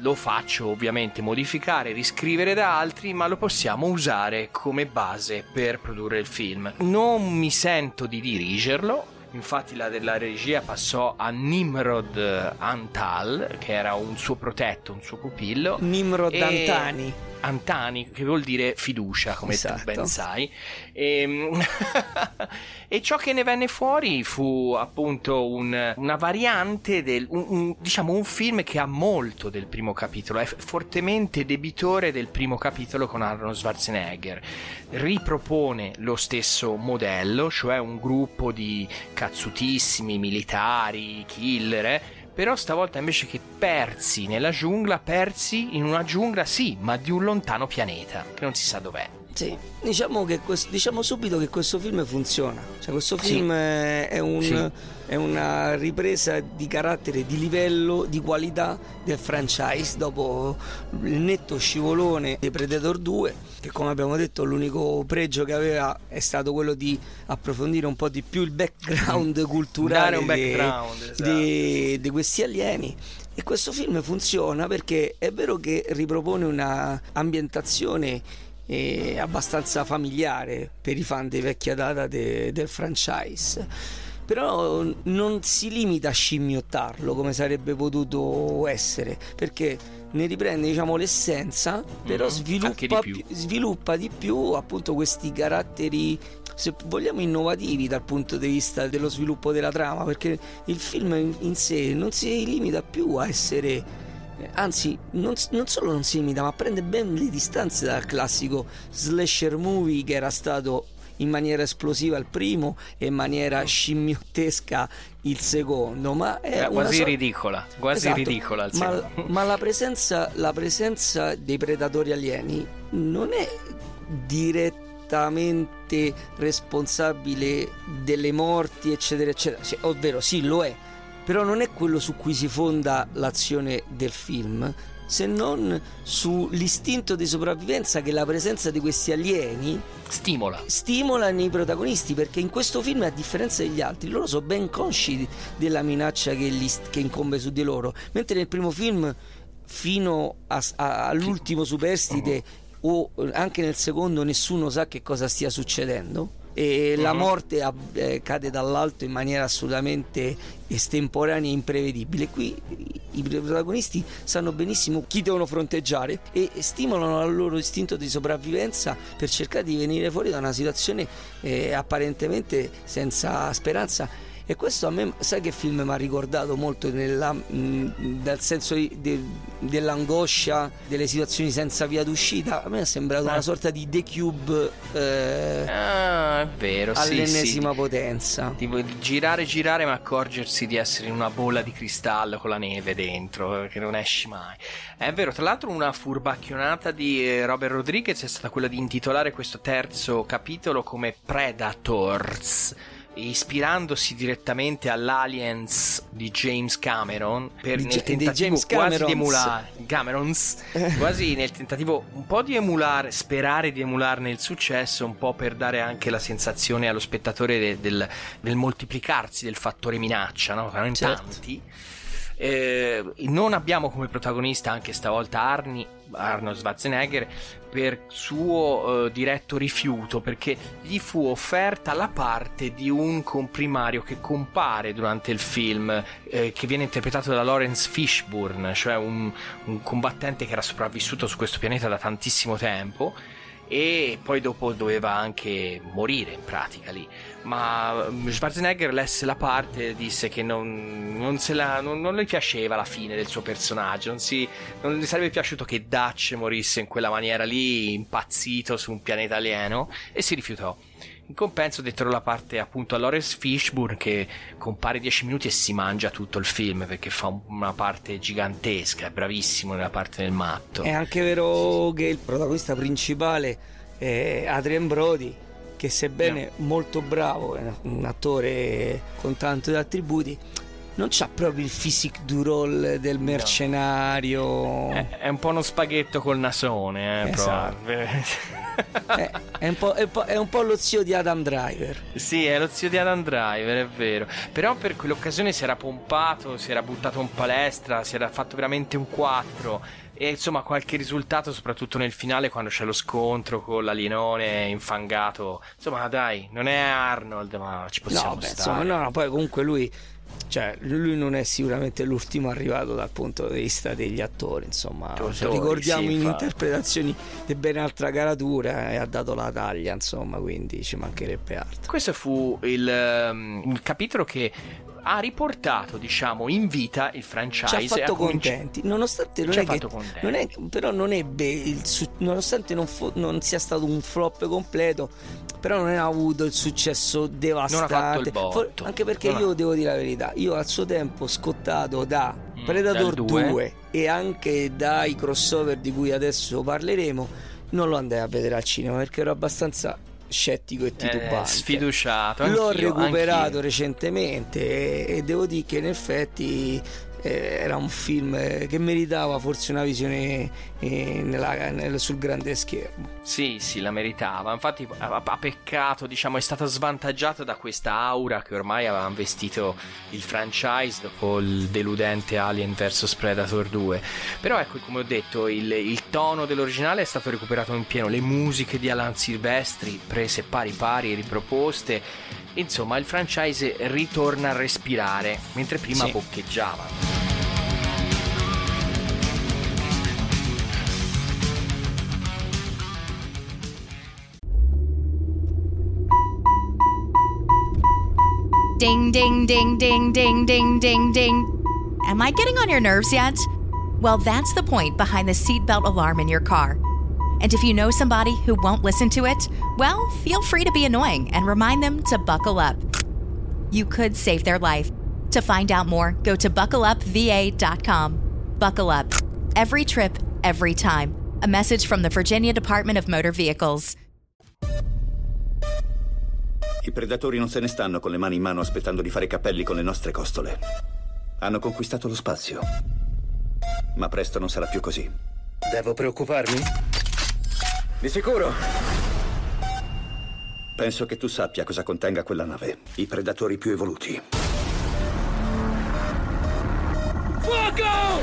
lo faccio ovviamente modificare, riscrivere da altri, ma lo possiamo usare come base per produrre il film. Non mi sento di dirigerlo, infatti la della regia passò a Nimrod Antal, che era un suo protetto, un suo pupillo. Nimrod e... Antani. Antani, che vuol dire fiducia, come Esatto. tu ben sai. E, (laughs) e ciò che ne venne fuori fu appunto un- una variante del, un- un- diciamo un film che ha molto del primo capitolo, è fortemente debitore del primo capitolo con Arnold Schwarzenegger. Ripropone lo stesso modello, cioè un gruppo di cazzutissimi militari, killer, eh, però stavolta invece che persi nella giungla, persi in una giungla sì, ma di un lontano pianeta, che non si sa dov'è. Sì, diciamo, che quest- diciamo subito che questo film funziona. Cioè, questo Sì. film è, è un- Sì. è una ripresa di carattere, di livello, di qualità del franchise dopo il netto scivolone dei Predator 2, che come abbiamo detto l'unico pregio che aveva è stato quello di approfondire un po' di più il background culturale background, esatto. di, di questi alieni. E questo film funziona perché è vero che ripropone una eh, abbastanza familiare per i fan di vecchia data de- del franchise. Però non si limita a scimmiottarlo come sarebbe potuto essere, perché ne riprende diciamo l'essenza, però anche sviluppa di più. pi- sviluppa di più appunto questi caratteri se vogliamo innovativi dal punto di vista dello sviluppo della trama perché il film in, sé non si limita più a essere anzi non, non solo non si limita ma prende ben le distanze dal classico slasher movie che era stato in maniera esplosiva il primo e in maniera scimmiottesca il secondo ma è quasi sor- ridicola, quasi Esatto, ridicola il ma, ma la, presenza, la presenza dei predatori alieni non è direttamente responsabile delle morti, eccetera, eccetera. Cioè, ovvero, sì, lo è, però non è quello su cui si fonda l'azione del film, se non sull'istinto di sopravvivenza che la presenza di questi alieni stimola. Stimola nei protagonisti perché in questo film, a differenza degli altri, loro sono ben consci della minaccia che, li- che incombe su di loro, mentre nel primo film, fino a- a- all'ultimo superstite o anche nel secondo, nessuno sa che cosa stia succedendo. E la Mhm. morte ab- eh, cade dall'alto in maniera assolutamente estemporanea e imprevedibile. Qui i- i protagonisti sanno benissimo chi devono fronteggiare e stimolano il loro istinto di sopravvivenza per cercare di venire fuori da una situazione eh, apparentemente senza speranza. E questo a me, sai che film mi ha ricordato molto nella, mh, dal senso di- de- dell'angoscia, delle situazioni senza via d'uscita? A me è sembrato Eh. una sorta di The Cube eh, Ah, è vero, sì, all'ennesima sì. potenza. Tipo di girare, girare, ma accorgersi di essere in una bolla di cristallo con la neve dentro, che non esci mai. È vero, tra l'altro, una furbacchionata di eh, Robert Rodriguez è stata quella di intitolare questo terzo capitolo come Predators. Ispirandosi direttamente all'Aliens di James Cameron per, Di nel di tentativo James quasi di emulare Camerons, (laughs) quasi nel tentativo un po' di emulare, sperare di emularne il successo, un po' per dare anche la sensazione allo spettatore de- del, del moltiplicarsi del fattore minaccia, no? In Certo. tanti. Eh, non abbiamo come protagonista anche stavolta Arnie, Arnold Schwarzenegger per suo eh, diretto rifiuto perché gli fu offerta la parte di un comprimario che compare durante il film eh, che viene interpretato da Lawrence Fishburne cioè un, un combattente che era sopravvissuto su questo pianeta da tantissimo tempo e poi dopo doveva anche morire in pratica lì. Ma mm, Schwarzenegger lesse la parte e disse che non, non, la, non, non le piaceva la fine del suo personaggio non, si, gli sarebbe piaciuto che Dutch morisse in quella maniera lì impazzito su un pianeta alieno e si rifiutò in compenso dettero la parte appunto a Lawrence Fishburne che compare 10 minuti e si mangia tutto il film perché fa un- una parte gigantesca è bravissimo nella parte del matto È anche vero che il protagonista principale è Adrian Brody, che sebbene molto bravo, è un attore con tanti attributi, non c'ha proprio il physique du role del mercenario. È, è un po' uno spaghetto col nasone, eh, Esatto. È, è un po', è un po'- è un po' lo zio di Adam Driver. Sì, è lo zio di Adam Driver, è vero. Però per quell'occasione si era pompato, si era buttato in palestra, si era fatto veramente un 4. E insomma, qualche risultato, soprattutto nel finale, quando c'è lo scontro con l'alienone infangato. Insomma, dai, non è Arnold, ma ci possiamo no, beh, stare. insomma, no, no, poi comunque lui cioè lui non è sicuramente l'ultimo arrivato dal punto di vista degli attori insomma cioè, ricordiamo in interpretazioni di ben altra caratura e ha dato la taglia insomma quindi ci mancherebbe altro Questo fu il, ehm, il capitolo che ha riportato, diciamo, in vita il franchise. ci ha fatto contenti nonostante non ha è che fatto contenti. non è, però non ebbe il su- nonostante non, fu- non sia stato un flop completo però non ha avuto il successo devastante il botto. For- anche perché Non ha- io devo dire la verità io al suo tempo scottato da Predator Mm, due. 2 e anche dai crossover di cui adesso parleremo non lo andai a vedere al cinema perché ero abbastanza scettico e titubante Eh, sfiduciato. L'ho recuperato anch'io. recentemente e, e devo dire che in effetti eh, era un film eh, che meritava forse una visione eh, nella- nel- sul grande schermo. Sì, sì, la meritava. Infatti ha peccato, diciamo, è stata svantaggiata da questa aura che ormai aveva investito il franchise dopo il deludente Alien vs Predator 2. Però ecco, come ho detto, il, il tono dell'originale è stato recuperato in pieno, le musiche di Alan Silvestri prese pari pari e riproposte. Insomma, il franchise ritorna a respirare, mentre prima Sì. boccheggiava. Ding, ding, ding, ding, ding, ding, ding, ding. Am I getting on your nerves yet? Well, that's the point behind the seatbelt alarm in your car. And if you know somebody who won't listen to it, well, feel free to be annoying and remind them to buckle up. You could save their life. To find out more, go to buckleupva.com. Buckle up. Every trip, every time. A message from the Virginia Department of Motor Vehicles. I predatori non se ne stanno con le mani in mano aspettando di fare cappelli con le nostre costole. Hanno conquistato lo spazio. Ma presto non sarà più così. Devo preoccuparmi? Di sicuro. Penso che tu sappia cosa contenga quella nave. I predatori più evoluti. Fuoco!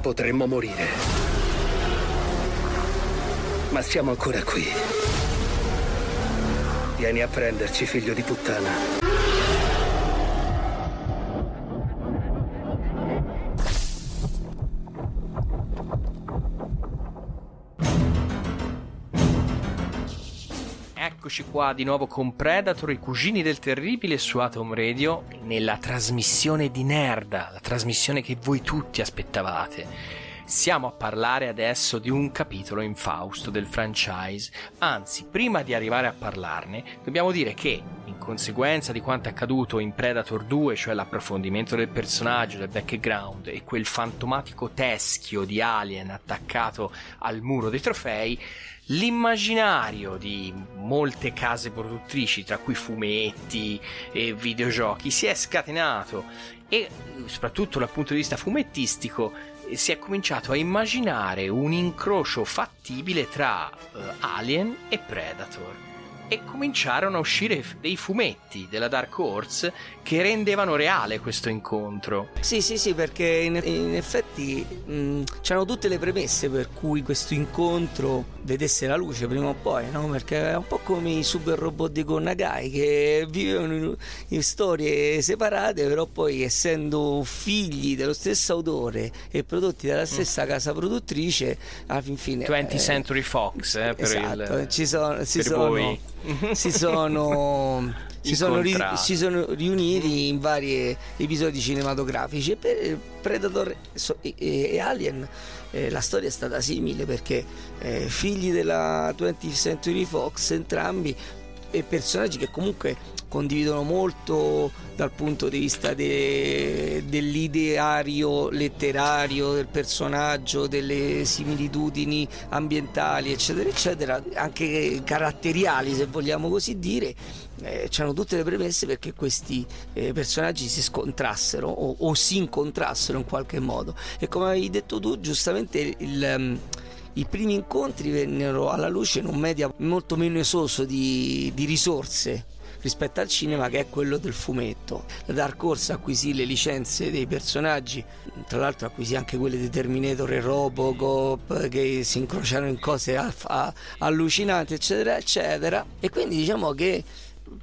Potremmo morire. Ma siamo ancora qui. Vieni a prenderci, figlio di puttana. Eccoci qua di nuovo con Predator, i cugini del terribile su Atom Radio, nella trasmissione di Nerda, la trasmissione che voi tutti aspettavate. Siamo a parlare adesso di un capitolo infausto del franchise, anzi, prima di arrivare a parlarne, dobbiamo dire che, in conseguenza di quanto è accaduto in Predator 2, cioè l'approfondimento del personaggio, del background e quel fantomatico teschio di alien attaccato al muro dei trofei, l'immaginario di molte case produttrici, tra cui fumetti e videogiochi, si è scatenato e soprattutto dal punto di vista fumettistico si è cominciato a immaginare un incrocio fattibile tra eh, Alien e Predator e cominciarono a uscire dei fumetti della Dark Horse che rendevano reale questo incontro. Sì, sì, sì, perché in, in effetti mh, c'erano tutte le premesse per cui questo incontro vedesse la luce prima o poi, no? Perché è un po' come i super robot di Gonagai che vivevano in, in storie separate, però poi essendo figli dello stesso autore e prodotti dalla stessa casa produttrice, alla fin fine 20th eh, Century Fox, eh, per esatto, il ci sono, si per sono, voi. Si sono, (laughs) si sono ri- si sono riuniti in vari episodi cinematografici e per Predator so- e, e Alien eh, la storia è stata simile perché eh, figli della 20th Century Fox entrambi e personaggi che comunque condividono molto dal punto di vista de- dell'ideario letterario del personaggio, delle similitudini ambientali, eccetera, eccetera, anche caratteriali, se vogliamo così dire. Eh, c'erano tutte le premesse perché questi eh, personaggi si scontrassero o, o si incontrassero in qualche modo. E come hai detto tu, giustamente il. ehm, i primi incontri vennero alla luce in un media molto meno esoso di, di risorse rispetto al cinema che è quello del fumetto. La Dark Horse acquisì le licenze dei personaggi, tra l'altro acquisì anche quelle di Terminator e Robocop che si incrociarono in cose a- a- allucinanti eccetera eccetera e quindi diciamo che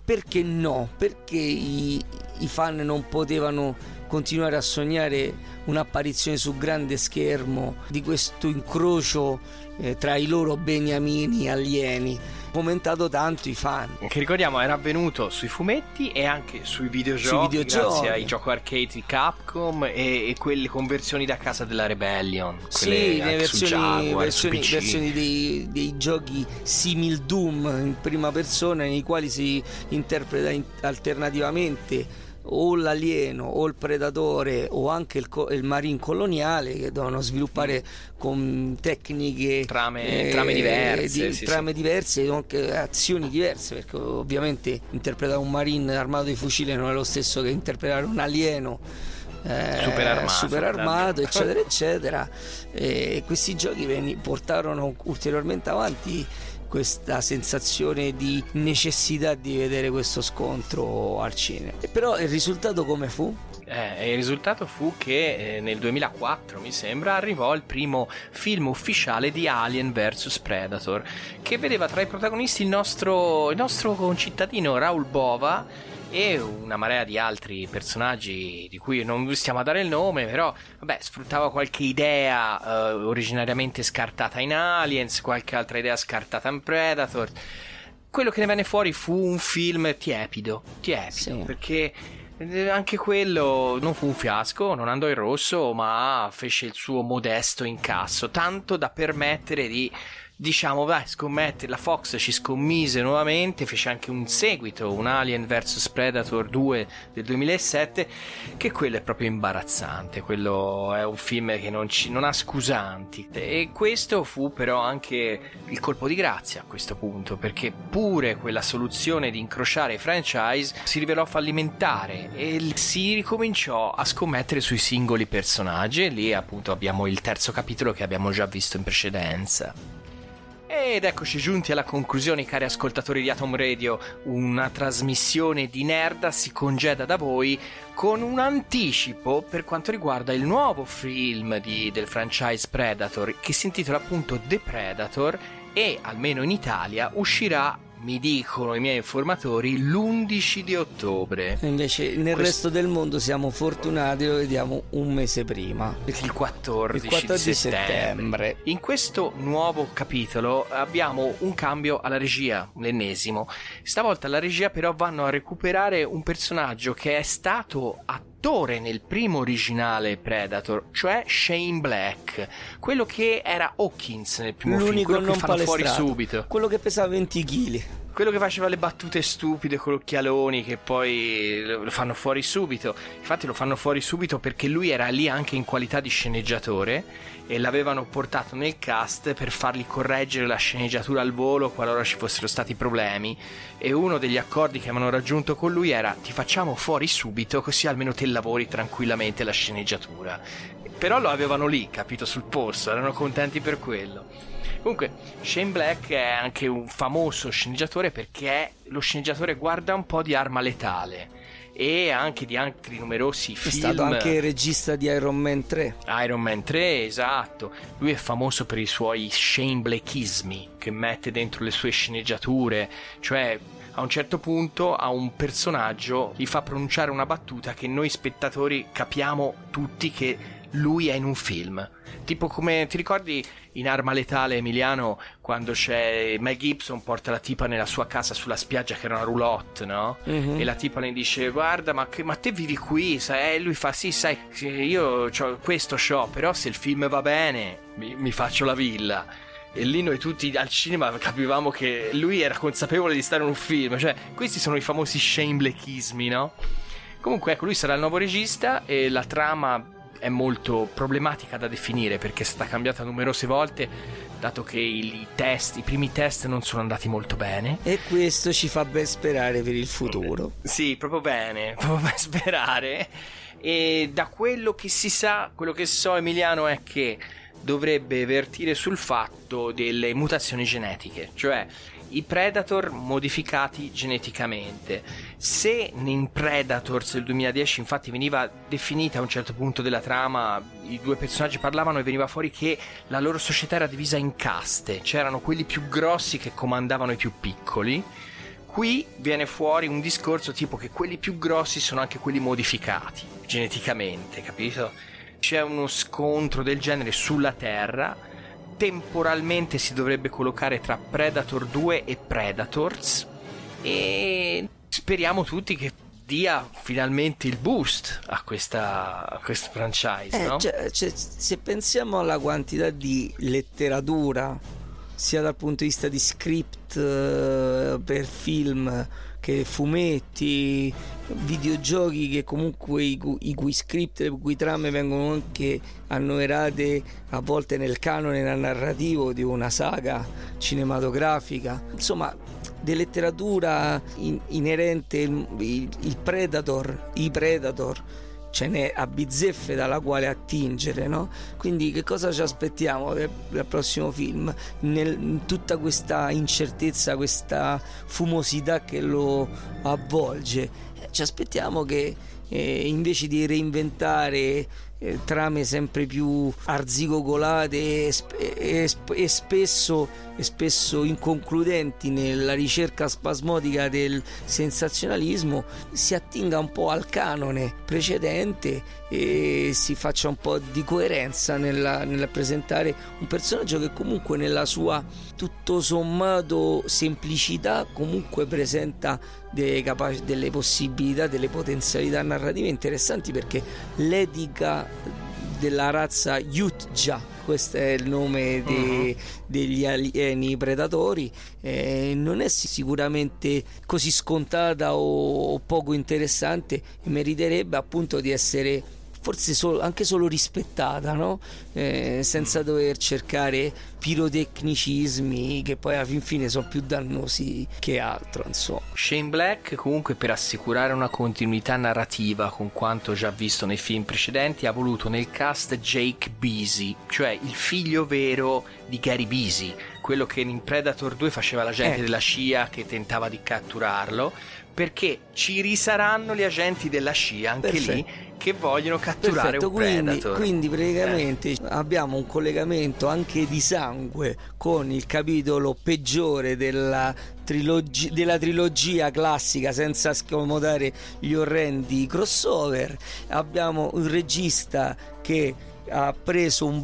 perché no? Perché i, i fan non potevano continuare a sognare un'apparizione su grande schermo di questo incrocio eh, tra i loro beniamini alieni? fomentato tanto i fan. Che ricordiamo era avvenuto sui fumetti e anche sui videogiochi, sui videogiochi. grazie ai gioco arcade di Capcom e, e, quelle conversioni da casa della Rebellion. Sì, le versioni, Jaguar, versioni, versioni dei, dei, giochi simil Doom in prima persona nei quali si interpreta in, alternativamente o l'alieno o il predatore o anche il, co- il marine coloniale che devono sviluppare con tecniche trame, eh, trame diverse, di, sì, trame sì. diverse anche azioni diverse perché ovviamente interpretare un marine armato di fucile non è lo stesso che interpretare un alieno eh, super armato, super armato eccetera (laughs) eccetera e questi giochi portarono ulteriormente avanti questa sensazione di necessità di vedere questo scontro al cinema. Però il risultato come fu? Eh, il risultato fu che eh, nel 2004, mi sembra, arrivò il primo film ufficiale di Alien vs Predator, che vedeva tra i protagonisti il nostro, il nostro concittadino Raul Bova e una marea di altri personaggi di cui non stiamo a dare il nome, però vabbè, sfruttava qualche idea eh, originariamente scartata in Aliens, qualche altra idea scartata in Predator. Quello che ne venne fuori fu un film tiepido, tiepido, sì. perché eh, anche quello non fu un fiasco, non andò in rosso, ma fece il suo modesto incasso, tanto da permettere di diciamo, vai, scommette, la Fox ci scommise nuovamente, fece anche un seguito, un Alien vs Predator 2 del 2007, che quello è proprio imbarazzante, quello è un film che non, ci, non ha scusanti. E questo fu però anche il colpo di grazia a questo punto, perché pure quella soluzione di incrociare i franchise si rivelò fallimentare e si ricominciò a scommettere sui singoli personaggi e lì appunto abbiamo il terzo capitolo che abbiamo già visto in precedenza. Ed eccoci giunti alla conclusione, cari ascoltatori di Atom Radio. Una trasmissione di Nerda si congeda da voi con un anticipo per quanto riguarda il nuovo film di, del franchise Predator che si intitola appunto The Predator e almeno in Italia uscirà mi dicono i miei informatori, l'11 di ottobre. Invece nel Questo... resto del mondo siamo fortunati, lo vediamo un mese prima. Il 14, il 14 settembre. settembre. In questo nuovo capitolo abbiamo un cambio alla regia, l'ennesimo. Stavolta alla regia però vanno a recuperare un personaggio che è stato attivo attore nel primo originale Predator, cioè Shane Black, quello che era Hawkins nel primo L'unico film, quello che fanno fuori subito. Quello che pesava 20 kg. Quello che faceva le battute stupide con occhialoni che poi lo fanno fuori subito. Infatti lo fanno fuori subito perché lui era lì anche in qualità di sceneggiatore e l'avevano portato nel cast per fargli correggere la sceneggiatura al volo qualora ci fossero stati problemi. E uno degli accordi che avevano raggiunto con lui era ti facciamo fuori subito così almeno te lavori tranquillamente la sceneggiatura. Però lo avevano lì capito sul posto erano contenti per quello. Comunque Shane Black è anche un famoso sceneggiatore perché lo sceneggiatore guarda un po' di arma letale e anche di altri numerosi film. È stato anche regista di Iron Man 3. Iron Man 3, esatto. Lui è famoso per i suoi Shane Blackismi che mette dentro le sue sceneggiature, cioè a un certo punto a un personaggio gli fa pronunciare una battuta che noi spettatori capiamo tutti che lui è in un film. Tipo come ti ricordi in Arma Letale Emiliano quando c'è Mel Gibson porta la tipa nella sua casa sulla spiaggia che era una roulotte, no? Mm-hmm. E la tipa le dice "Guarda, ma, che, ma te vivi qui?" Sai? E lui fa "Sì, sai, io c'ho, questo c'ho, però se il film va bene mi, mi faccio la villa." e lì noi tutti al cinema capivamo che lui era consapevole di stare in un film, cioè questi sono i famosi Shane Blackismi, no? Comunque ecco, lui sarà il nuovo regista e la trama è molto problematica da definire perché è stata cambiata numerose volte dato che i, test, i primi test non sono andati molto bene. E questo ci fa ben sperare per il futuro. Sì, proprio bene, (laughs) proprio ben sperare. E da quello che si sa, quello che so Emiliano è che dovrebbe vertire sul fatto delle mutazioni genetiche, cioè i Predator modificati geneticamente. Se in Predators del 2010 infatti veniva definita a un certo punto della trama, i due personaggi parlavano e veniva fuori che la loro società era divisa in caste, c'erano quelli più grossi che comandavano i più piccoli Qui viene fuori un discorso tipo che quelli più grossi sono anche quelli modificati geneticamente, capito? C'è uno scontro del genere sulla Terra. Temporalmente si dovrebbe collocare tra Predator 2 e Predators. E speriamo tutti che dia finalmente il boost a questa, a questa franchise. Eh, no? cioè, cioè, se pensiamo alla quantità di letteratura, sia dal punto di vista di script eh, per film che fumetti, videogiochi che comunque i, i cui script, le cui trame vengono anche annoverate a volte nel canone narrativo di una saga cinematografica. Insomma, di letteratura in- inerente il, il, il Predator, i Predator ce n'è a bizzeffe dalla quale attingere, no? Quindi che cosa ci aspettiamo il prossimo film? Nel, in tutta questa incertezza, questa fumosità che lo avvolge, eh, ci aspettiamo che eh, invece di reinventare eh, trame sempre più arzigogolate e, e e spesso, e spesso inconcludenti nella ricerca spasmodica del sensazionalismo, si attinga un po' al canone precedente e si faccia un po' di coerenza nella, nel presentare un personaggio che comunque nella sua tutto sommato semplicità comunque presenta delle, capac- delle possibilità, delle potenzialità narrative interessanti perché l'etica della razza Yutja, questo è il nome de- uh-huh. degli alieni predatori, eh, non è sicuramente così scontata o, o poco interessante meriterebbe appunto di essere forse solo, anche solo rispettata, no? eh, senza dover cercare pirotecnicismi che poi alla fin fine sono più dannosi che altro. Insomma. Shane Black comunque per assicurare una continuità narrativa con quanto già visto nei film precedenti ha voluto nel cast Jake Beasy, cioè il figlio vero di Gary Beasy, quello che in Predator 2 faceva l'agente eh. della CIA che tentava di catturarlo perché ci risaranno gli agenti della scia anche Perfetto. lì che vogliono catturare Perfetto, un quindi, predator. quindi praticamente eh. abbiamo un collegamento anche di sangue con il capitolo peggiore della, trilogi- della trilogia classica senza scomodare gli orrendi crossover. Abbiamo un regista che ha preso un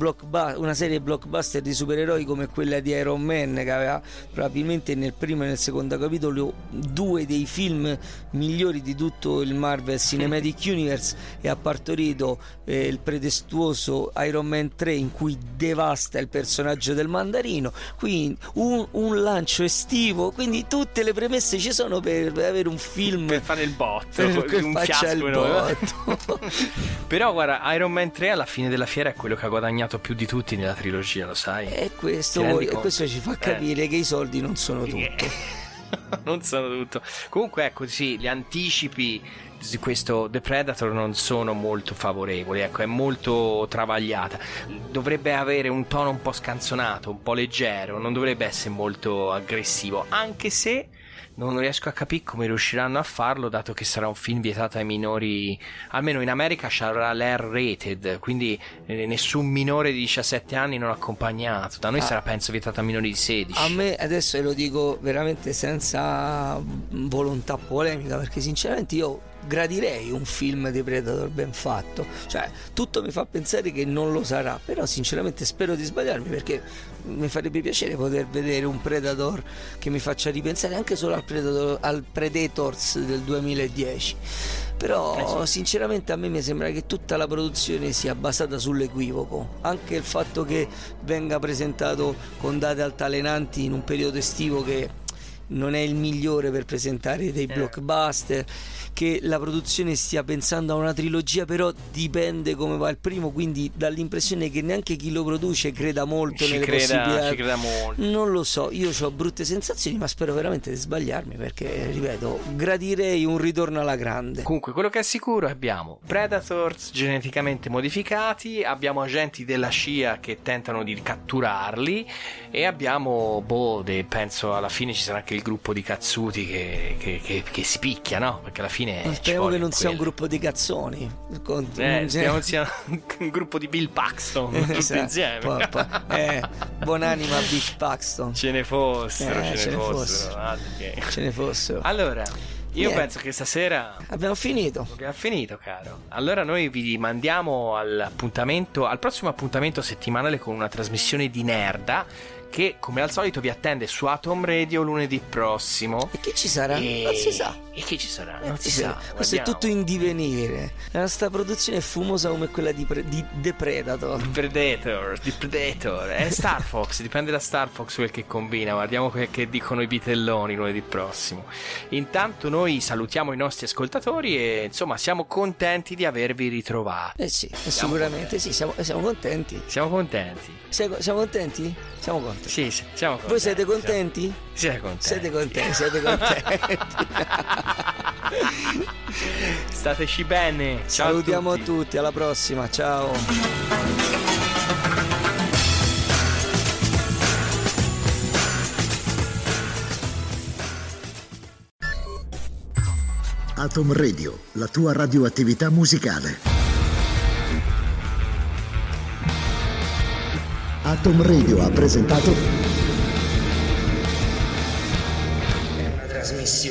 una serie blockbuster di supereroi come quella di Iron Man che aveva probabilmente nel primo e nel secondo capitolo due dei film migliori di tutto il Marvel Cinematic (laughs) Universe e ha partorito eh, il pretestuoso Iron Man 3 in cui devasta il personaggio del mandarino. Quindi un, un lancio estivo. Quindi tutte le premesse ci sono per avere un film per fare il botto (laughs) per che un faccia il botto. (laughs) Però guarda Iron Man 3 alla fine della fiera è quello che ha guadagnato più di tutti nella trilogia, lo sai? E questo, e questo ci fa capire eh. che i soldi non sono tutto. (laughs) non sono tutto. Comunque, ecco, sì, gli anticipi di questo The Predator non sono molto favorevoli, ecco, è molto travagliata. Dovrebbe avere un tono un po' scanzonato, un po' leggero, non dovrebbe essere molto aggressivo, anche se non riesco a capire come riusciranno a farlo dato che sarà un film vietato ai minori almeno in America sarà l'R rated quindi eh, nessun minore di 17 anni non accompagnato da noi ah. sarà penso vietato a minori di 16 a me adesso lo dico veramente senza volontà polemica perché sinceramente io gradirei un film di Predator ben fatto. Cioè, tutto mi fa pensare che non lo sarà, però sinceramente spero di sbagliarmi perché mi farebbe piacere poter vedere un Predator che mi faccia ripensare anche solo al, Predator, al Predators del 2010. Però sinceramente a me mi sembra che tutta la produzione sia basata sull'equivoco, anche il fatto che venga presentato con date altalenanti in un periodo estivo che non è il migliore per presentare dei blockbuster che la produzione stia pensando a una trilogia, però dipende come va il primo, quindi dall'impressione che neanche chi lo produce creda molto ci nelle creda, possibilità. Ci creda molto. Non lo so, io ho brutte sensazioni, ma spero veramente di sbagliarmi perché, ripeto, gradirei un ritorno alla grande. Comunque, quello che è sicuro abbiamo Predators geneticamente modificati, abbiamo agenti della scia che tentano di catturarli e abbiamo, boh, de, penso alla fine ci sarà anche il il gruppo di cazzuti che, che, che, che si picchia, no? Perché alla fine. Speriamo che non sia un gruppo di cazzoni. Con- Eh, speriamo che sia un gruppo di Bill Paxton tutti Esatto. insieme. Po- po- eh, buonanima Big Paxton. Ce ne fossero, Eh, ce, ce ne fossero. fossero. Ce ne fossero. Allora, io Niente. penso che stasera Abbiamo finito. abbiamo finito, caro. Allora noi vi mandiamo all'appuntamento, al prossimo appuntamento settimanale con una trasmissione di Nerda che come al solito vi attende su Atom Radio lunedì prossimo. E chi ci sarà? E... Non si sa. E chi ci sarà? Eh, Non si sì, sa. Questo è tutto in divenire. La nostra produzione è fumosa come quella di, pre- di The Predator. Predator, di Predator, è Star Fox, (laughs) dipende da Star Fox quel che combina, guardiamo quel che dicono i bitelloni lunedì prossimo. Intanto noi salutiamo i nostri ascoltatori e insomma siamo contenti di avervi ritrovati. Eh sì, eh, sicuramente sì, siamo, siamo contenti. Siamo contenti. Sei- siamo contenti? Siamo contenti. Sì, sì, siamo contenti. Voi siete contenti? Siete contenti. Siete contenti, siete (laughs) contenti. (laughs) (laughs) Stateci bene. Ciao Salutiamo a tutti. tutti, alla prossima, ciao. Atom Radio, la tua radioattività musicale. Atom Radio ha presentato È una trasmissione